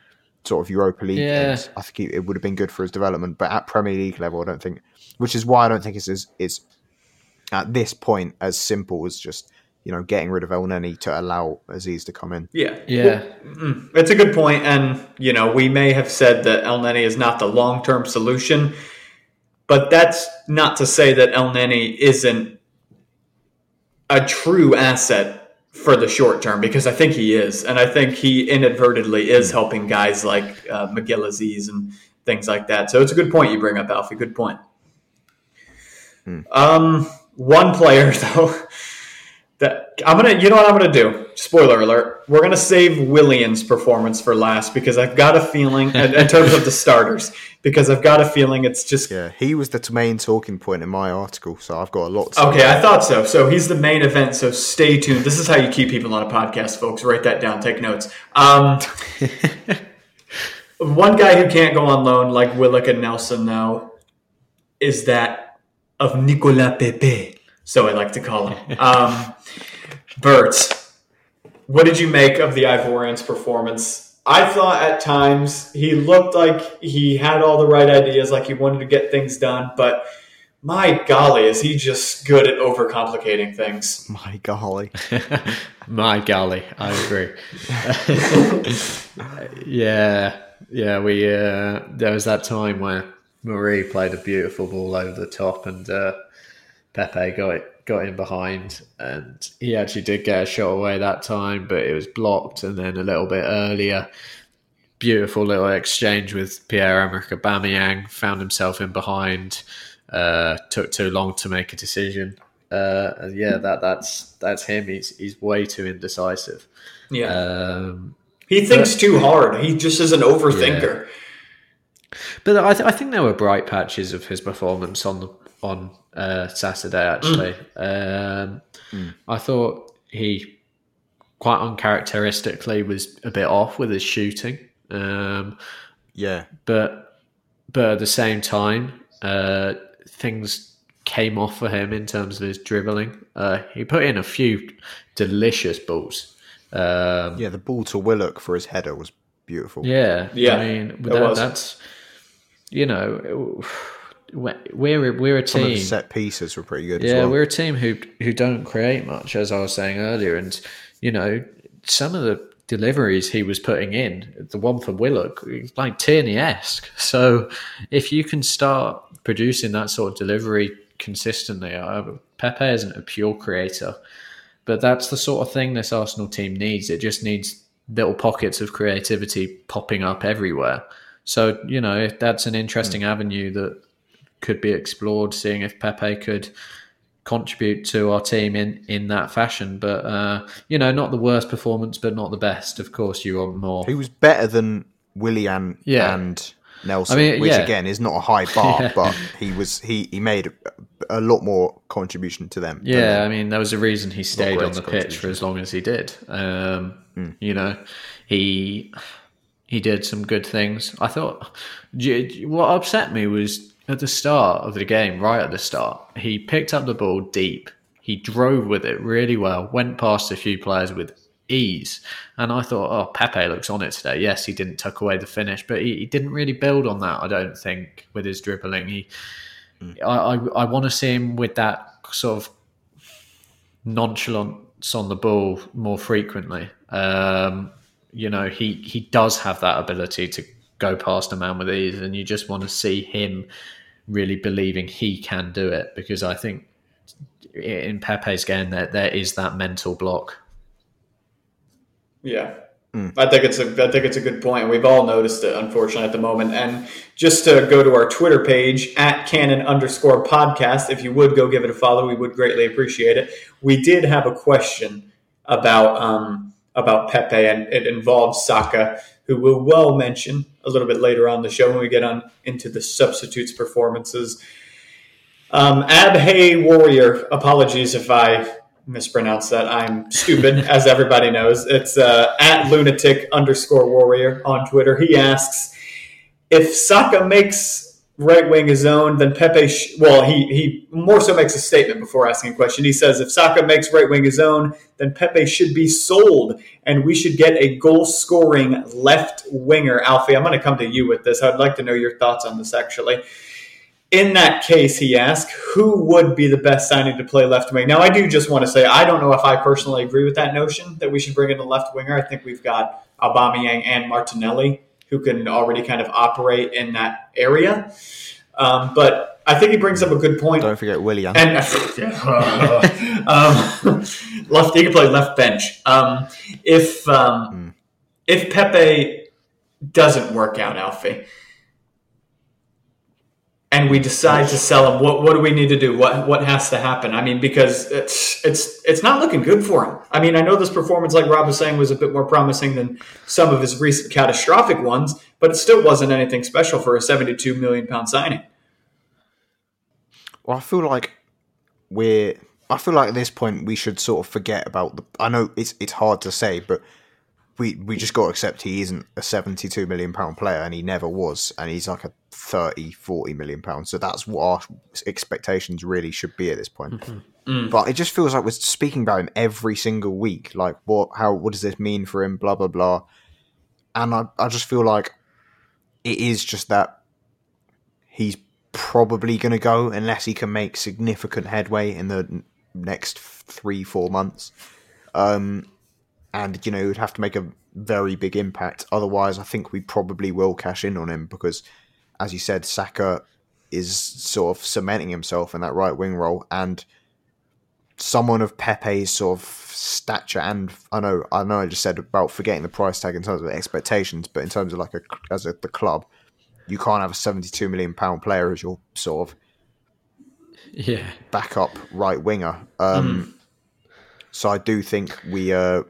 sort of Europa League Yeah. I think he, it would have been good for his development, but at Premier League level, I don't think. Which is why I don't think it's as it's at this point as simple as just you know getting rid of El Neni to allow Azeez to come in. Yeah, Yeah, It's a good point, and you know we may have said that El Neni is not the long term solution, but that's not to say that El Neni isn't a true asset for the short term because I think he is, and I think he inadvertently is helping guys like uh, Miguel Azeez and things like that. So it's a good point you bring up, Alfie. Good point. Um, one player though that I'm gonna, you know what I'm gonna do? Spoiler alert: we're gonna save Willian's performance for last because I've got a feeling, in, in terms of the starters, because I've got a feeling it's just Yeah, he was the main talking point in my article, so I've got a lot. To say. okay. I thought so. So he's the main event. So stay tuned. This is how you keep people on a podcast, folks. Write that down. Take notes. Um, one guy who can't go on loan like Willock and Nelson, though, is that of Nicolas Pepe. So I like to call him. Um, Bert, what did you make of the Ivorian's performance? I thought at times he looked like he had all the right ideas, like he wanted to get things done, but my golly, is he just good at overcomplicating things? My golly. My golly, I agree. yeah, yeah. We uh, there was that time where Mari played a beautiful ball over the top, and uh, Pepe got it, got in behind, and he actually did get a shot away that time, but it was blocked. And then a little bit earlier, beautiful little exchange with Pierre Emerick Aubameyang, found himself in behind. Uh, took too long to make a decision. Uh, and yeah, that that's that's him. He's he's way too indecisive. Yeah. Um, he thinks too hard. He just is an overthinker. But I, th- I think there were bright patches of his performance on the on uh, Saturday. Actually, um, I thought he quite uncharacteristically was a bit off with his shooting. Um, Yeah. but but at the same time, uh, things came off for him in terms of his dribbling. Uh, he put in a few delicious balls. Um, Yeah, the ball to Willock for his header was beautiful. yeah, Yeah, I mean, it that, that's you know, we're we're a Some of team. the set pieces were pretty good as Yeah, well. we're a team who who don't create much, as I was saying earlier, and you know some of the deliveries he was putting in, the one for Willock, like Tierney esque. So if you can start producing that sort of delivery consistently, Pepe isn't a pure creator, but that's the sort of thing this Arsenal team needs. It just needs little pockets of creativity popping up everywhere. So you know that's an interesting avenue that could be explored, seeing if Pepe could contribute to our team in, in that fashion. But uh, you know, not the worst performance, but not the best. Of course, you want more. He was better than Willian Yeah. and Nelson, I mean, which yeah. again is not a high bar, Yeah. but he was he he made a, lot more contribution to them. Yeah. I mean, there was a reason he stayed on the pitch for as long as he did. Um, You know, he he did some good things. I thought what upset me was at the start of the game, right at the start, he picked up the ball deep. He drove with it really well, went past a few players with ease. And I thought, oh, Pepe looks on it today. Yes, he didn't tuck away the finish, but he, he didn't really build on that, I don't think, with his dribbling. He, I, I, I want to see him with that sort of nonchalance on the ball more frequently. Um, you know, he he does have that ability to go past a man with ease, and you just want to see him really believing he can do it because I think in Pepe's game there there is that mental block. Yeah. I think it's a I think it's a good point. We've all noticed it, unfortunately, at the moment. And just to go to our Twitter page at canon underscore podcast, if you would go give it a follow, we would greatly appreciate it. We did have a question about um, about Pepe, and it involves Saka, who we'll well mention a little bit later on the show when we get on into the substitutes performances. Um, Abhay Warrior, apologies if I mispronounce that. I'm stupid, as everybody knows. It's uh, at lunatic underscore warrior on Twitter. He asks if Saka makes right wing his own, then Pepe. Sh- well, he he more so makes a statement before asking a question. He says if Saka makes right wing his own, then Pepe should be sold, and we should get a goal scoring left winger. Alfie, I'm going to come to you with this. I'd like to know your thoughts on this actually. In that case, he asked, who would be the best signing to play left wing? Now, I do just want to say, I don't know if I personally agree with that notion that we should bring in a left winger. I think we've got Aubameyang and Martinelli who can already kind of operate in that area. Um, but I think he brings up a good point. Don't forget Willian. And um, left, he can play left bench. Um, if um, if Pepe doesn't work out, Alfie, and we decide to sell him, what what do we need to do? What what has to happen? I mean, because it's it's it's not looking good for him. I mean, I know this performance, like Rob was saying, was a bit more promising than some of his recent catastrophic ones, but it still wasn't anything special for a seventy-two million pound signing. Well, I feel like we're. I feel like at this point we should sort of forget about the. I know it's it's hard to say, but we we just got to accept he isn't a 72 million pound player, and he never was, and he's like a 30, 40 million pounds. So that's what our expectations really should be at this point. But it just feels like we're speaking about him every single week. Like, what? How? What does this mean for him? Blah blah blah. And I, I just feel like it is just that he's probably going to go unless he can make significant headway in the next three four months. Um, and you know, he'd have to make a very big impact. Otherwise, I think we probably will cash in on him because, as you said, Saka is sort of cementing himself in that right wing role, and someone of Pepe's sort of stature and I know I know I just said about forgetting the price tag in terms of expectations, but in terms of like a as a, the club, you can't have a seventy-two million pound player as your sort of Yeah. backup right winger. Um, So I do think we, uh,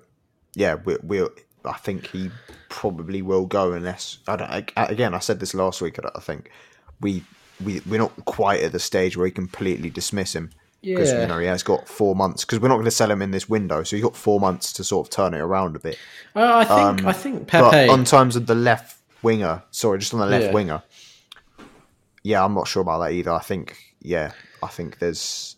yeah, we, we'll. I think he probably will go unless I don't. I, again, I said this last week. I, I think we we we're not quite at the stage where we completely dismiss him because Yeah. you know he has got four months because we're not going to sell him in this window. So he's got four months to sort of turn it around a bit. Uh, I think I think But Pepe. on terms of the left winger, sorry, just on the left Yeah. winger, yeah, I'm not sure about that either. I think, yeah, I think there's,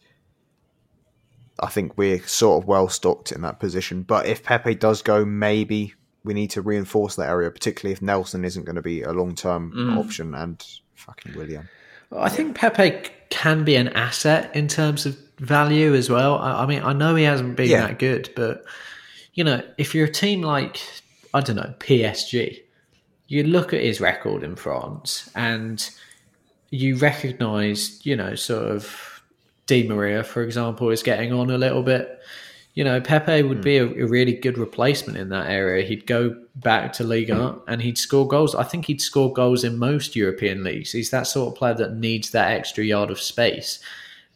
I think we're sort of well stocked in that position. But if Pepe does go, maybe we need to reinforce that area, particularly if Nelson isn't going to be a long term Mm. option and fucking Willian. I think Pepe can be an asset in terms of value as well. I, I mean, I know he hasn't been Yeah. that good, but you know, if you're a team like I don't know PSG, you look at his record in France and you recognise, you know, sort of Di Maria, for example, is getting on a little bit. You know, Pepe would hmm. be a, a really good replacement in that area. He'd go back to Ligue 1 and he'd score goals. I think he'd score goals in most European leagues. He's that sort of player that needs that extra yard of space,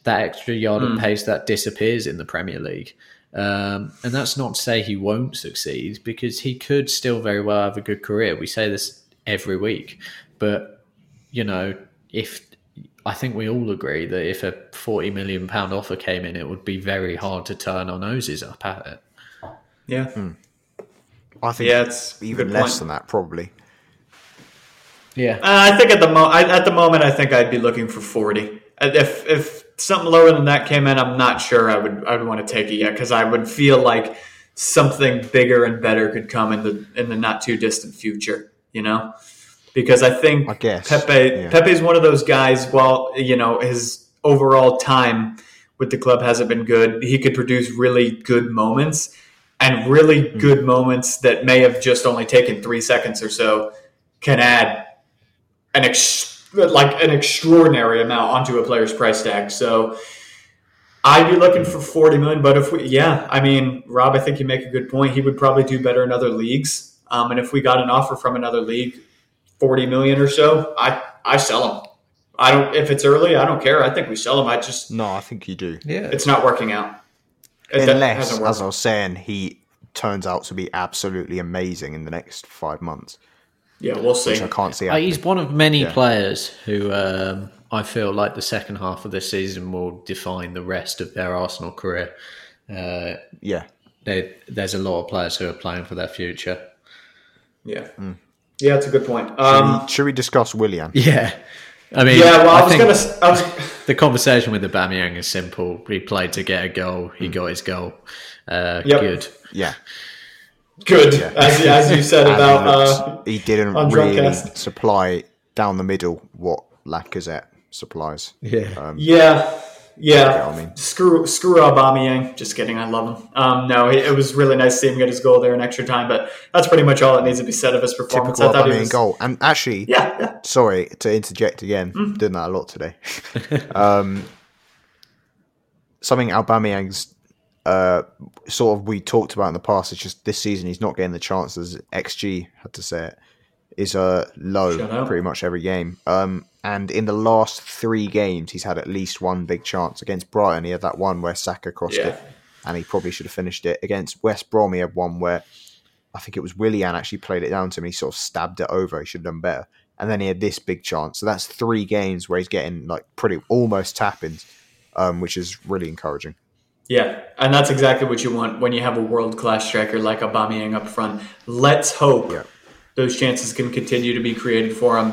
that extra yard of hmm. pace that disappears in the Premier League. Um, and that's not to say he won't succeed because he could still very well have a good career. We say this every week, but you know, if I think we all agree that if a forty million pound offer came in, it would be very hard to turn our noses up at it. Yeah. I think Yeah, it's even less point. than that, probably. Yeah, Uh, I think at the mo- I, at the moment, I think I'd be looking for forty. If if something lower than that came in, I'm not sure I would I would want to take it yet because I would feel like something bigger and better could come in the in the not too distant future. You know, because I think I guess, Pepe yeah. Pepe's one of those guys. While you know his overall time with the club hasn't been good, he could produce really good moments and really Hmm. good moments that may have just only taken three seconds or so can add an ex- like an extraordinary amount onto a player's price tag. So I'd be looking for 40 million, but if we, yeah, I mean, Rob, I think you make a good point. He would probably do better in other leagues. Um, and if we got an offer from another league, 40 million or so, I, I sell them. I don't, if it's early, I don't care. I think we sell them. I just, No, I think you do. yeah. it's not working out. It Unless, hasn't worked. as I was saying, he turns out to be absolutely amazing in the next five months, yeah, we'll see. which I can't see. Uh, happening. he's one of many Yeah. players who um, I feel like the second half of this season will define the rest of their Arsenal career. Uh, Yeah, they, there's a lot of players who are playing for their future. Yeah. Hmm. Yeah, it's a good point. should, Um, we, should we discuss Willian? Yeah, I mean, yeah, well, I, I was going to, was, the conversation with Aubameyang is simple. He played to get a goal. He got his goal. Uh, Yep. Good. Yeah, good, as, as you said about, he, looked- uh, he didn't really Drumcast. supply down the middle what Lacazette supplies. Yeah. Yeah, yeah. what I mean? Screw, screw Aubameyang. Just kidding. I love him. Um, no, it, it was really nice to see him get his goal there in extra time. But that's pretty much all that needs to be said of his performance. Typical I thought Aubameyang was, goal. And actually, Yeah, yeah. sorry to interject again, doing that a lot today. um, something Aubameyang's uh, sort of we talked about in the past. It's just this season he's not getting the chances. XG had to say it is uh, low pretty much every game. Um, and in the last three games, he's had at least one big chance. Against Brighton, he had that one where Saka crossed Yeah. it, and he probably should have finished it. Against West Brom, he had one where I think it was Willian actually played it down to him. He sort of stabbed it over. He should have done better. And then he had this big chance. So that's three games where he's getting like pretty almost tap-ins, um, which is really encouraging. Yeah, and that's exactly what you want when you have a world class striker like Aubameyang up front. Let's hope Yeah. Those chances can continue to be created for him.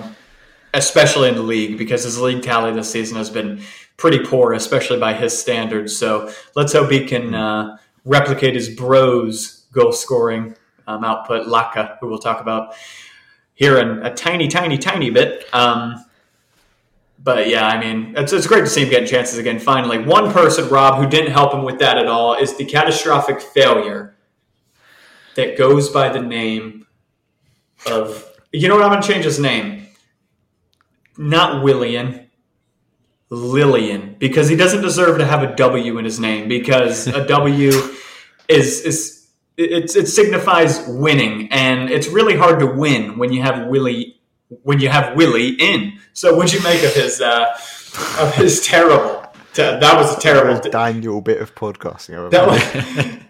especially in the league, because his league tally this season has been pretty poor, especially by his standards. So let's hope he can uh, replicate his bros goal scoring um, output, Laca, who we'll talk about here in a tiny, tiny, tiny bit. Um, but yeah, I mean, it's, it's great to see him getting chances again. Finally, one person, Rob, who didn't help him with that at all is the catastrophic failure that goes by the name of. You know what? I'm to change his name. Not Willian, Lillian, because he doesn't deserve to have a W in his name. Because a W is is it, it signifies winning, and it's really hard to win when you have Willie when you have Willie in. So, what'd you make of his uh, of his terrible? That was a terrible Daniel bit of podcasting. That was,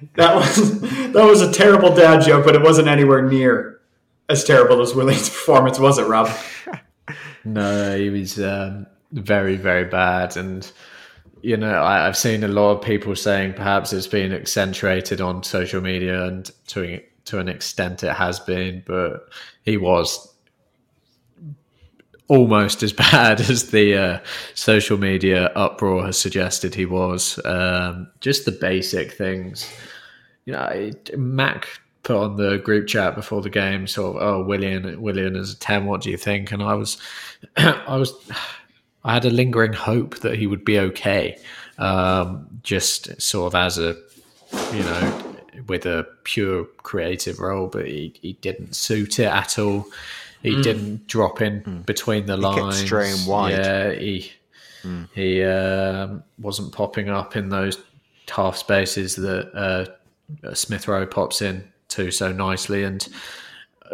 that was that was a terrible dad joke, but it wasn't anywhere near as terrible as Willie's performance, was it, Rob? No, he was um, very, very bad, and you know, I, have seen a lot of people saying perhaps it's been accentuated on social media, and to to an extent it has been, but he was almost as bad as the uh, social media uproar has suggested he was. Um, just the basic things, you know. Mac put on the group chat before the game, sort of, oh, Willian, Willian is a ten. What do you think? And I was, I was I had a lingering hope that he would be okay, um, just sort of as a, you know, with a pure creative role, but he, he didn't suit it at all. He mm. didn't drop in mm. between the he lines. Kept straying wide. Yeah, he mm. he um, wasn't popping up in those half spaces that uh, Smith Rowe pops in to so nicely, and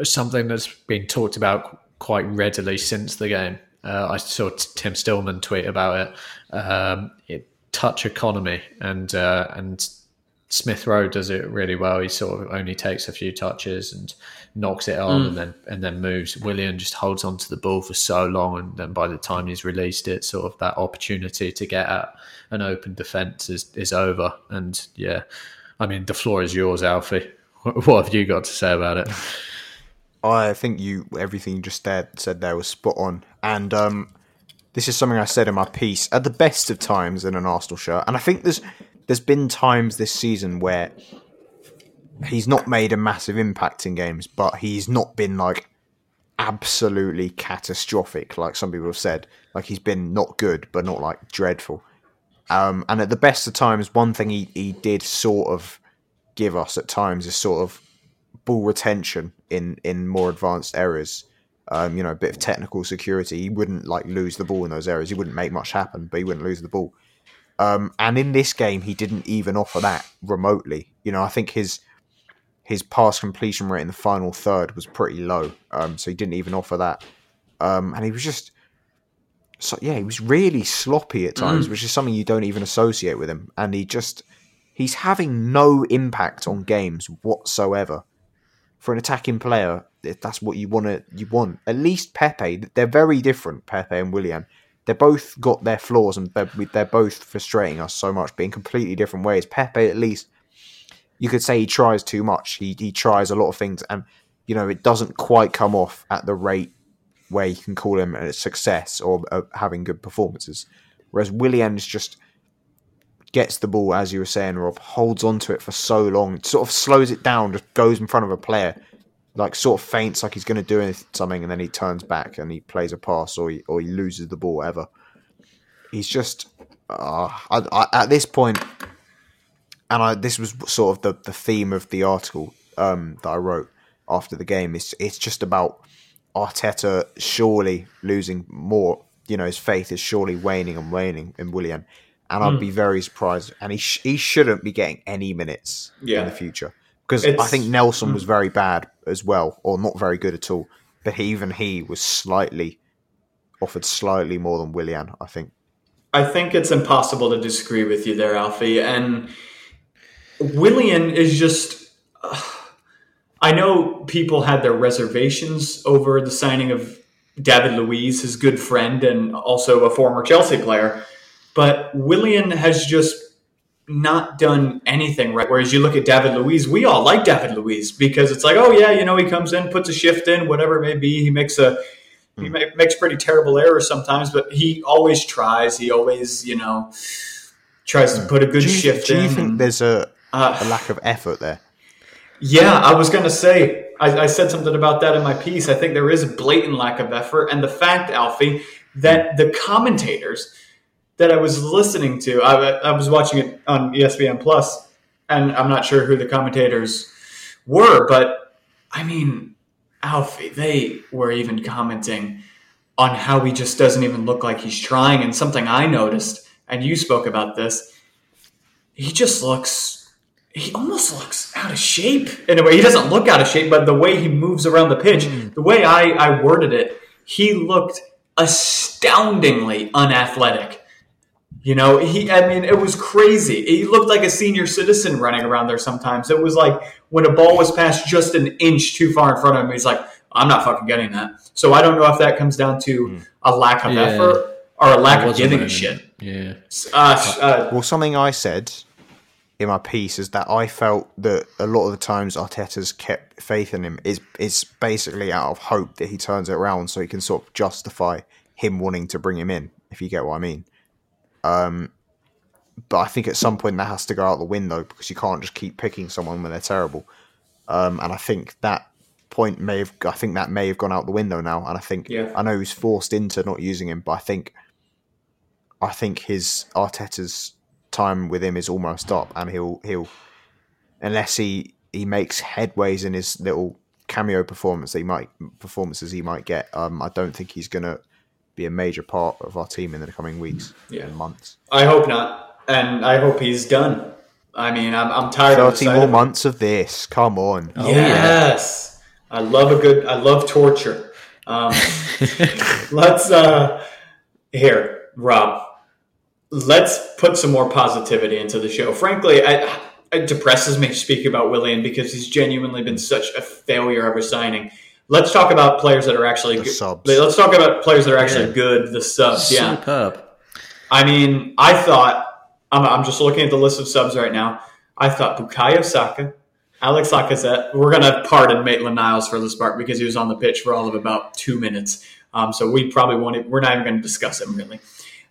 something that's been talked about quite readily since the game uh, I saw Tim Stillman tweet about it. Um, it touch economy, and uh, and Smith Rowe does it really well. He sort of only takes a few touches and knocks it on, mm. and then and then moves. Willian just holds onto the ball for so long, and then by the time he's released it, sort of that opportunity to get at an open defence is is over. And yeah, I mean the floor is yours, Alfie. What have you got to say about it? I think you everything you just said there was spot on, and um, this is something I said in my piece. At the best of times in an Arsenal shirt, and I think there's there's been times this season where he's not made a massive impact in games, but he's not been like absolutely catastrophic, like some people have said. Like he's been not good, but not like dreadful. Um, and at the best of times, one thing he, he did sort of give us at times is sort of ball retention in in more advanced areas. Um, you know, a bit of technical security. He wouldn't like lose the ball in those areas. He wouldn't make much happen, but he wouldn't lose the ball. Um, and in this game, he didn't even offer that remotely. You know, I think his his pass completion rate in the final third was pretty low. Um, so he didn't even offer that. Um, and he was just, so yeah, he was really sloppy at times, mm. which is something you don't even associate with him. And he just, he's having no impact on games whatsoever for an attacking player, if that's what you want to you want. At least Pepe, they're very different. Pepe and Willian, they both got their flaws and they're, they're both frustrating us so much, but in completely different ways. Pepe, at least, you could say he tries too much. He he tries a lot of things, and you know it doesn't quite come off at the rate where you can call him a success or uh, having good performances. Whereas Willian is just gets the ball, as you were saying, Rob, holds onto it for so long, sort of slows it down, just goes in front of a player, like sort of faints like he's going to do something, and then he turns back and he plays a pass or he, or he loses the ball, whatever. He's just uh, I, I, at this point, and I, this was sort of the, the theme of the article um, that I wrote after the game. It's it's just about Arteta surely losing more. You know, his faith is surely waning and waning in Willian and I'd mm. be very surprised. And he sh- he shouldn't be getting any minutes yeah. in the future because I think Nelson mm. was very bad as well, or not very good at all. But even he was slightly offered slightly more than Willian. I think. I think it's impossible to disagree with you there, Alfie. And Willian is just. Uh, I know people had their reservations over the signing of David Luiz, his good friend and also a former Chelsea player. But Willian has just not done anything right. Whereas you look at David Luiz, we all like David Luiz because it's like, oh yeah, you know, he comes in, puts a shift in, whatever it may be. He makes a He ma- makes pretty terrible errors sometimes, but he always tries. He always, you know, tries to put a good Do you, shift do you in. think and- there's a, uh, a lack of effort there? Yeah, I was going to say, I, I said something about that in my piece. I think there is a blatant lack of effort. And the fact, Alfie, that the commentators that I was listening to, I, I was watching it on ESPN Plus, and I'm not sure who the commentators were, but I mean, Alfie, they were even commenting on how he just doesn't even look like he's trying. And something I noticed, and you spoke about this, he just looks he almost looks out of shape in a way. He doesn't look out of shape, but the way he moves around the pitch, hmm. the way I, I worded it, he looked astoundingly unathletic. You know, he I mean, it was crazy. He looked like a senior citizen running around there sometimes. It was like when a ball was passed just an inch too far in front of him, he's like, I'm not fucking getting that. So I don't know if that comes down to a lack of Yeah. effort or a lack of was a giving a shit. Yeah. Uh, uh, Well, something I said in my piece is that I felt that a lot of the times Arteta's kept faith in him is is basically out of hope that he turns it around so he can sort of justify him wanting to bring him in, if you get what I mean. Um, but I think at some point that has to go out the window because you can't just keep picking someone when they're terrible. Um, and I think that point may have, I think that may have gone out the window now. And I think, Yeah. I know he's forced into not using him, but I think, I think his Arteta's time with him is almost up, and he'll he'll unless he he makes headways in his little cameo performance that he might performances he might get. Um, I don't think he's gonna be a major part of our team in the coming weeks Yeah. and months. I hope not, and I hope he's done. I mean, I'm, I'm tired Thirty more of months of this. Come on. Oh, yes, I love a good. I love torture. Um, let's uh, here, Rob. Let's put some more positivity into the show. Frankly, I, it depresses me to speak about Willian because he's genuinely been such a failure ever signing. Let's talk about players that are actually The good. subs. Let's talk about players that are actually Yeah. good. The subs, yeah. Superb. I mean, I thought I'm, I'm just looking at the list of subs right now. I thought Bukayo Saka, Alex Lacazette. We're gonna pardon Maitland Niles for this part because he was on the pitch for all of about two minutes. Um, so we probably won't. e- We're not even going to discuss him really.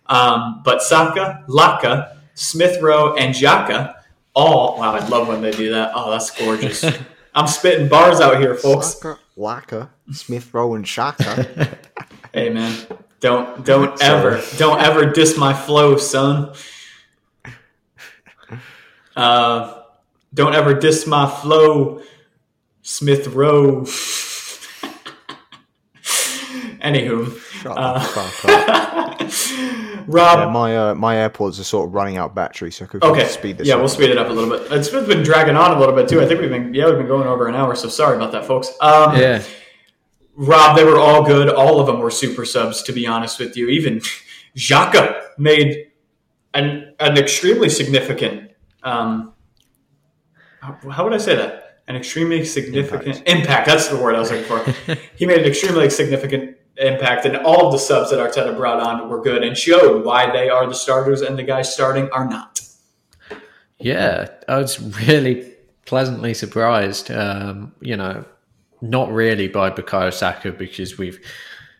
Um, but Saka, Laca, Smith Rowe, and Xhaka all. Wow, I love when they do that. Oh, that's gorgeous. I'm spitting bars out here, folks. Saka, Laka, Smith Rowe, and Xhaka. Hey man, don't don't Sorry. ever don't ever diss my flow, son. Uh, don't ever diss my flow, Smith Rowe. Anywho, Shut Uh, the fuck up. Rob. Yeah, my uh, my AirPods are sort of running out battery, so could okay, speed this yeah, up. we'll speed it up a little bit. It's been dragging on a little bit too. I think we've been yeah we've been going over an hour, so sorry about that, folks. Um, Yeah. Rob, they were all good. All of them were super subs, to be honest with you. Even Xhaka made an an extremely significant. Um, how, how would I say that? An extremely significant impact. That's the word I was looking for. he made an extremely significant impact, and all of the subs that Arteta brought on were good and showed why they are the starters and the guys starting are not. Yeah, I was really pleasantly surprised. Um, you know, not really by Bukayo Saka because we've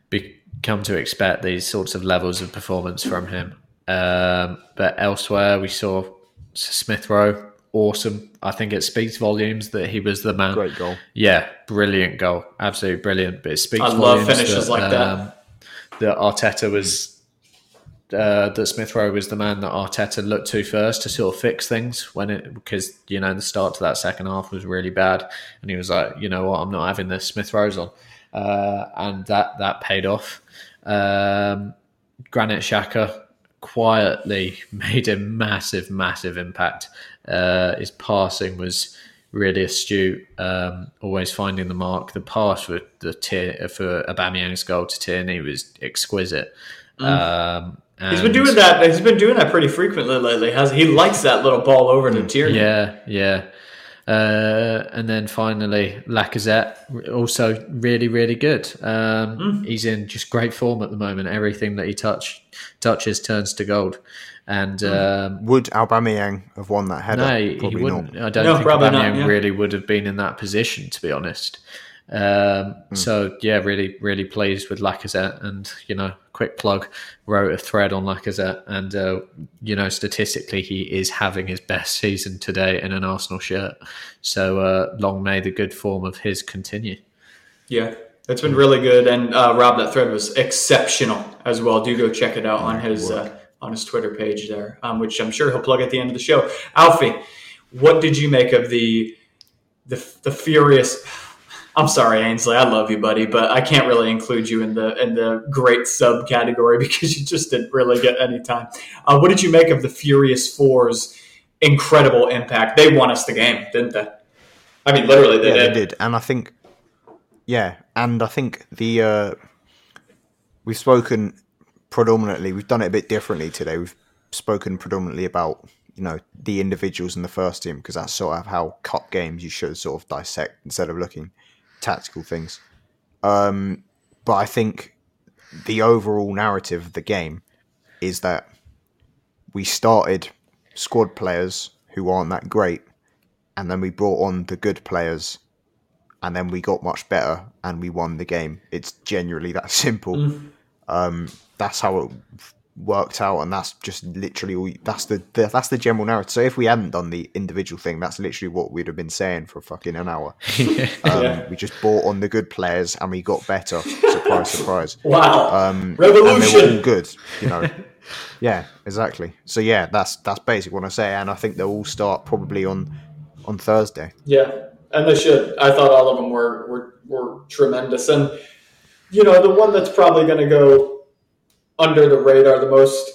become to expect these sorts of levels of performance from him. Um, but elsewhere, we saw Smith Rowe, awesome. I think it speaks volumes that he was the man. Great goal. Yeah, brilliant goal, absolutely brilliant. But it speaks I love volumes finishes like that. um, That Arteta was uh, that Smith Rowe was the man that Arteta looked to first to sort of fix things when it because you know the start to that second half was really bad, and he was like, you know what, I'm not having this. Smith Rowe's on, uh, and that that paid off. Um, Granit Xhaka quietly made a massive, massive impact. Uh, his passing was really astute, um, always finding the mark. The pass for the tier for Aubameyang's goal to Tierney was exquisite. Um, Mm. He's been doing that. He's been doing that pretty frequently lately. Has he likes that little ball over to Tierney? Yeah, yeah. Uh, and then finally, Lacazette, also really, really good. Um, Hmm. He's in just great form at the moment. Everything that he touch touches turns to gold. And Hmm. um, Would Aubameyang have won that header? no, he Probably wouldn't. not. I don't No, think probably not, yeah. really would have been in that position, to be honest. Um, So yeah, really, really pleased with Lacazette, and you know, quick plug, wrote a thread on Lacazette, and uh, you know, statistically, he is having his best season today in an Arsenal shirt. So uh, long may the good form of his continue. Yeah, it's been really good. And uh, Rob, that thread was exceptional as well. Do go check it out on his uh, on his Twitter page there, um, which I'm sure he'll plug at the end of the show. Alfie, what did you make of the the the furious? I'm sorry, Ainsley. I love you, buddy, but I can't really include you in the in the great subcategory because you just didn't really get any time. Uh, what did you make of the Furious Four's incredible impact? They won us the game, didn't they? I mean, literally, they yeah, did. they did, and I think, yeah, and I think the uh, we've spoken predominantly. We've done it a bit differently today. We've spoken predominantly about you know the individuals in the first team because that's sort of how cup games you should sort of dissect instead of looking tactical things. Um, but I think the overall narrative of the game is that we started squad players who aren't that great, and then we brought on the good players, and then we got much better and we won the game. It's genuinely that simple. Um, that's how it worked out, and that's just literally all. That's the, the that's the general narrative. So if we hadn't done the individual thing, that's literally what we'd have been saying for fucking an hour. Um, Yeah. We just bought on the good players and we got better. surprise, surprise. Wow, Um, and they were revolution! all good, you know. yeah, exactly. So yeah, that's that's basically what I say, and I think they'll all start probably on on Thursday. Yeah, and they should. I thought all of them were were, were tremendous, and you know the one that's probably going to go under the radar the most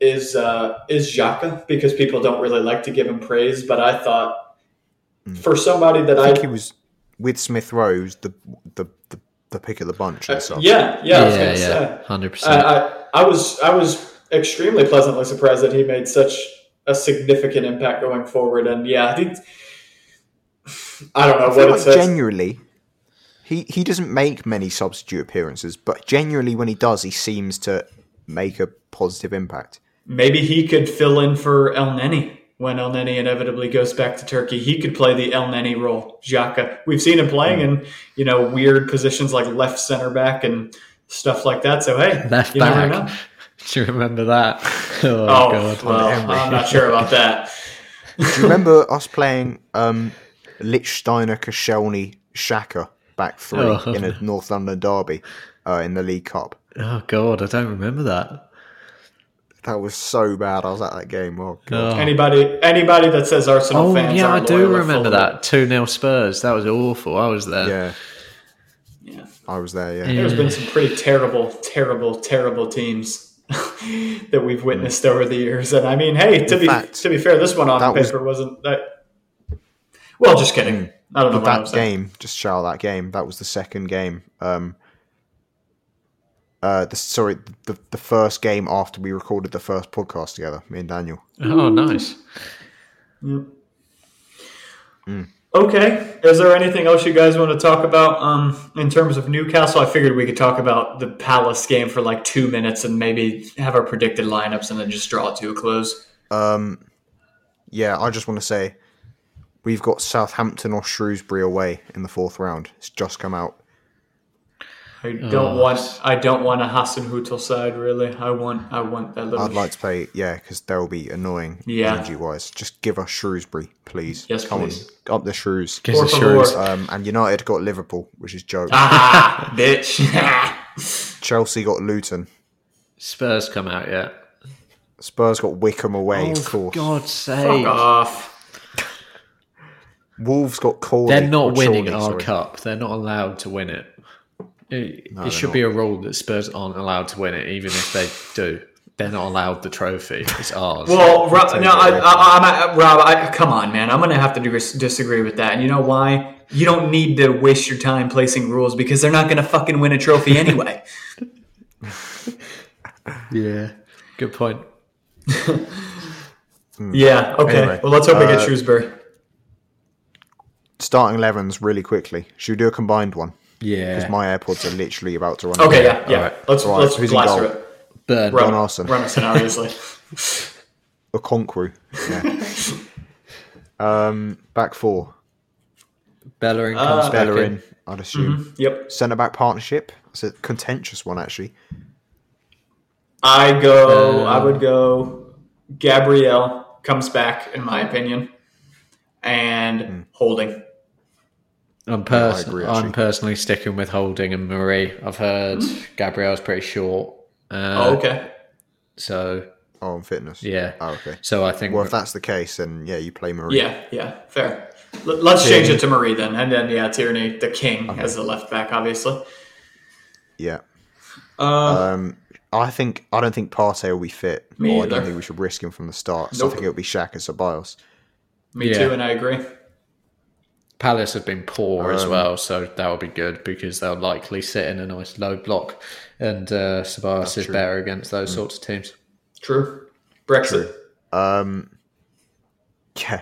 is uh, is Xhaka because people don't really like to give him praise, but I thought for somebody that I I, think he was with Smith Rowe, the the the, the pick of the bunch and stuff. Uh, yeah yeah I was yeah, gonna yeah, hundred I, percent. I I was I was extremely pleasantly surprised that he made such a significant impact going forward, and yeah, I think I don't know I what feel it like says. genuinely, he he doesn't make many substitute appearances, but genuinely when he does, he seems to make a positive impact. Maybe he could fill in for El Neni when El Neni inevitably goes back to Turkey. He could play the El Neni role, Xhaka. We've seen him playing in you know weird positions like left center back and stuff like that. So hey, Left you never know. Do you remember that? Oh, Oh, god. well, I'm not sure about that. Do you remember us playing um, Lichtsteiner, Koscielny, Xhaka back three Oh. in a North London derby uh, in the League Cup? Oh god, I don't remember that. That was so bad. I was at that game. Oh god. Oh. Anybody anybody that says Arsenal Oh fans, yeah, I aren't do loyal remember that two 0 Spurs. That was awful. I was there. Yeah. Yeah. I was there. Yeah. There's been some pretty terrible, terrible, terrible teams that we've witnessed over the years. And I mean, hey, to In be fact, to be fair, this one on that was- paper was, not that. Well, just kidding. I don't know But what I'm that saying. game, just shout that game. That was the second game. Um, uh, the sorry, the the first game after we recorded the first podcast together, me and Daniel. Oh, nice. Okay. Is there anything else you guys want to talk about um, in terms of Newcastle? I figured we could talk about the Palace game for like two minutes and maybe have our predicted lineups and then just draw it to a close. Um, yeah, I just want to say we've got Southampton or Shrewsbury away in the fourth round. It's just come out. I don't Oh. want. I don't want a Hasenhüttl side. Really, I want. I want that little. I'd like to play, yeah, because they'll be annoying Yeah. energy wise. Just give us Shrewsbury, please. Yes, Come please. on, up the Shrews. Gives Por us favor. Um, and United got Liverpool, which is joke. ah, bitch. Chelsea got Luton. Spurs come out yet? Spurs got Wycombe away, Oh, of course. God's Fuck off. Wolves got Chorley. They're not winning Chorley, our sorry. cup. They're not allowed to win it. It, it should not. be a rule that Spurs aren't allowed to win it, even if they do. They're not allowed the trophy. It's ours. Well, Rob, no, I, I, I'm at, Rob. I, come on, man. I'm going to have to dis- disagree with that. And you know why? You don't need to waste your time placing rules because they're not going to fucking win a trophy anyway. yeah, good point. yeah. Okay. Anyway, well, let's hope we get uh, Shrewsbury. Starting 11s really quickly. Should we do a combined one? Yeah, Because my AirPods are literally about to run. Out. Okay. Yeah. Yeah. Alright. Let's Alright, let's who's in blast through it. Burn. Run, Arson. run us in, obviously. A Conqueror. Yeah. um, back four. Bellerin Uh, comes back Bellerin. in. I'd assume. Mm-hmm. Yep. Centre back partnership. It's a contentious one, actually. I go. Uh, I would go. Gabriel comes back, in my opinion, and Holding. I'm, pers- agree. I'm personally sticking with Holding and Mari. I've heard Gabriel's pretty short. Uh, oh, okay. So, Oh, on fitness. yeah. Oh, okay. So I think Well, if that's the case, then yeah, you play Mari. Yeah, yeah, fair. L- let's change it to Mari then, and then yeah, Tierney, the king, as the left back, obviously. Yeah. Uh, Um, I think I don't think Partey will be fit. Me or I don't think we should risk him from the start. So Nope. I think it'll be Shaq and Ceballos. me yeah. too, and I agree. Palace have been poor as Um, well, so that would be good because they'll likely sit in a nice low block, and uh, Ceballos is true. better against those sorts of teams. True. Brexit. Um, yeah.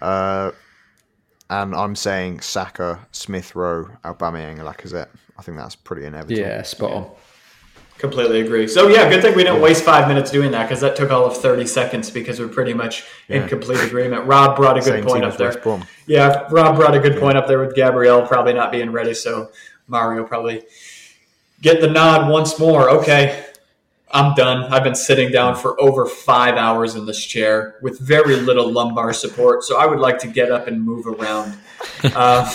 Uh, and I'm saying Saka, Smith Rowe, Aubameyang, and Lacazette. I think that's pretty inevitable. Yeah, spot on. Completely agree. So yeah, good thing we didn't waste five minutes doing that because that took all of thirty seconds because we're pretty much in complete agreement. Rob brought a good Same point up there. Yeah, Rob brought a good point up there with Gabriel probably not being ready, so Mario probably get the nod once more. Okay, I'm done. I've been sitting down for over five hours in this chair with very little lumbar support, so I would like to get up and move around. Uh,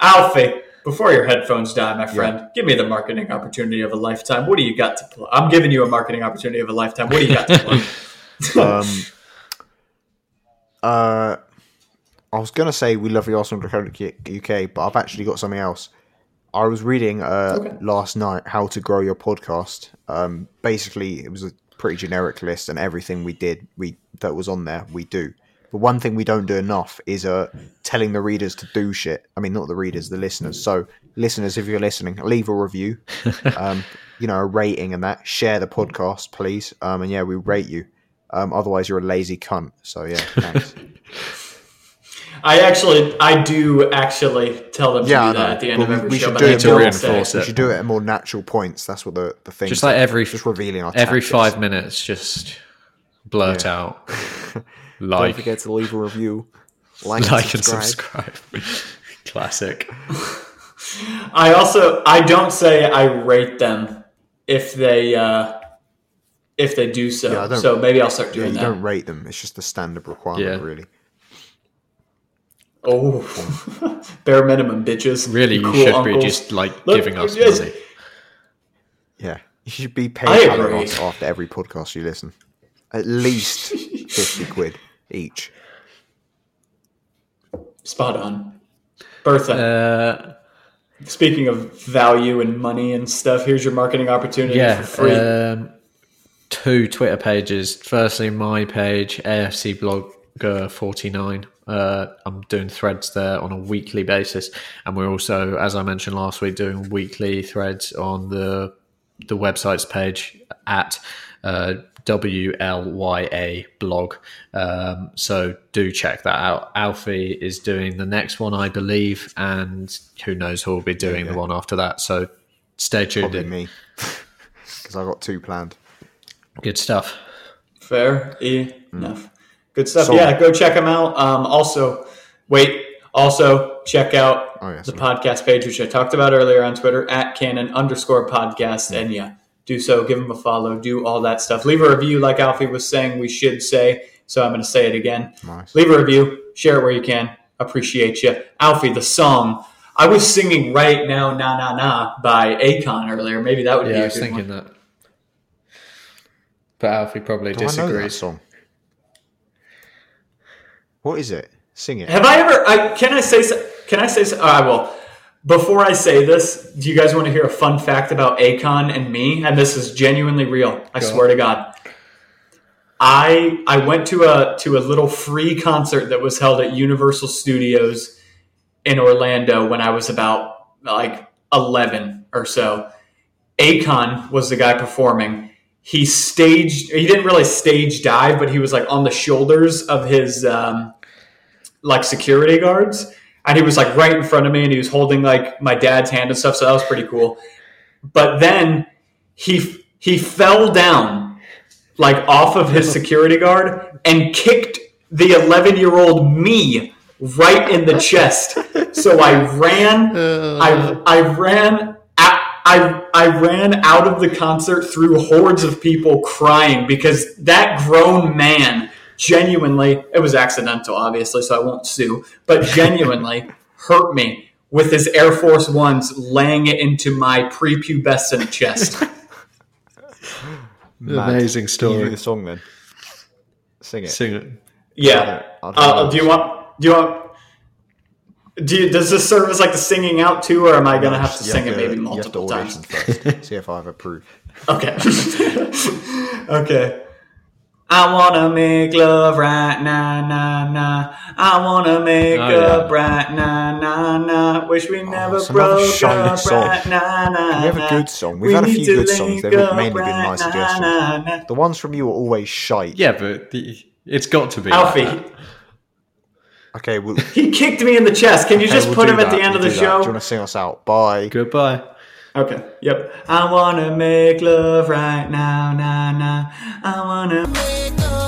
Alfie, before your headphones die, my friend, give me the marketing opportunity of a lifetime. What do you got to play? I'm giving you a marketing opportunity of a lifetime. What do you got to play? Um, uh, I was gonna say we love the Arsenal Record UK, but I've actually got something else. I was reading uh, Okay. last night how to grow your podcast. Um, basically, it was a pretty generic list, and everything we did, we that was on there, we do. But one thing we don't do enough is uh, telling the readers to do shit. I mean, not the readers, the listeners. So, listeners, if you're listening, leave a review, um, you know, a rating and that. Share the podcast, please. Um, and yeah, we rate you. Um, otherwise, you're a lazy cunt. So yeah, thanks. I actually, I do actually tell them Yeah, I do that at the end But of we- every we show. should but do I it to reinforce say- we should do it at more natural points. That's what the the thing. Just like every just revealing our every tactics. five minutes, just blurt out Don't forget to leave a review, like, like and and subscribe. subscribe. Classic. I also, I don't say I rate them if they, uh, if they do so. Yeah, so maybe I'll start doing Yeah, doing you that. don't rate them. It's just a standard requirement, Yeah. really. Oh, bare minimum, bitches. Really, you cool should uncles. be just like Look, giving us yes. money. Yeah, you should be paid I out of agree. us after every podcast you listen. At least fifty quid each. Spot on. Bertha, Uh, speaking of value and money and stuff, here's your marketing opportunity yeah, for free. um, two Twitter pages. Firstly, my page, AFC Blogger forty nine. Uh, I'm doing threads there on a weekly basis, and we're also, as I mentioned last week, doing weekly threads on the the website's page at uh, WLYA blog. Um, so do check that out. Alfie is doing the next one, I believe, and who knows who will be doing the one after that. So stay tuned Probably in. me, because I got two planned. Good stuff. Fair enough. Good stuff. So- yeah, go check them out. Um, also, wait. Also, check out Oh, yeah, the sorry. podcast page, which I talked about earlier on Twitter at canon underscore podcast. And yeah, do so. Give them a follow. Do all that stuff. Leave a review, like Alfie was saying we should say. So I'm going to say it again. Nice. Leave a review. Share it where you can. Appreciate you. Alfie, the song. I was singing right now, na na na by Akon earlier. Maybe that would be Yeah, I was thinking one. that. But Alfie probably Do I know that disagrees. song? What is it? Sing it. Have I ever? I can I say? Can I say? so- I will. Before I say this, do you guys want to hear a fun fact about Akon and me? And this is genuinely real. I Go swear to God. I I went to a to a little free concert that was held at Universal Studios in Orlando when I was about like eleven or so. Akon was the guy performing. He staged. He didn't really stage dive, but he was like on the shoulders of his um, like security guards, and he was like right in front of me, and he was holding like my dad's hand and stuff. So that was pretty cool. But then he he fell down like off of his security guard and kicked the 11 year old me right in the chest. So I ran, uh. I, I ran, I, I ran out of the concert through hordes of people crying because that grown man genuinely, it was accidental, obviously, so I won't sue, but genuinely hurt me with his Air Force Ones laying it into my prepubescent chest. Mad. Amazing Can you story. do the song then? Sing it. Sing it. Yeah. I don't Uh, do you want? Do you want? Do you, does this serve as like the singing out too, or am I gonna have to You sing it to- maybe multiple times? first. See if I approve. Okay. okay. I wanna make love right now, nah, nah. I wanna make Oh, up yeah. right now, nah, nah. Wish we oh, never it's another broke shiny up song. right now, nah, Can we have a good song? We've We had a few good songs. They've up mainly been right nice now, suggestions. nah, nah. The ones from you are always shite. Yeah, but the, it's got to be. Alfie, that. Okay, we'll, he kicked me in the chest. Can you okay, just we'll put do him at the end of we'll the do that. show? Do you want to sing us out? Bye. Goodbye. Okay. Yep. I wanna make love right now, nah, nah. I wanna. Make up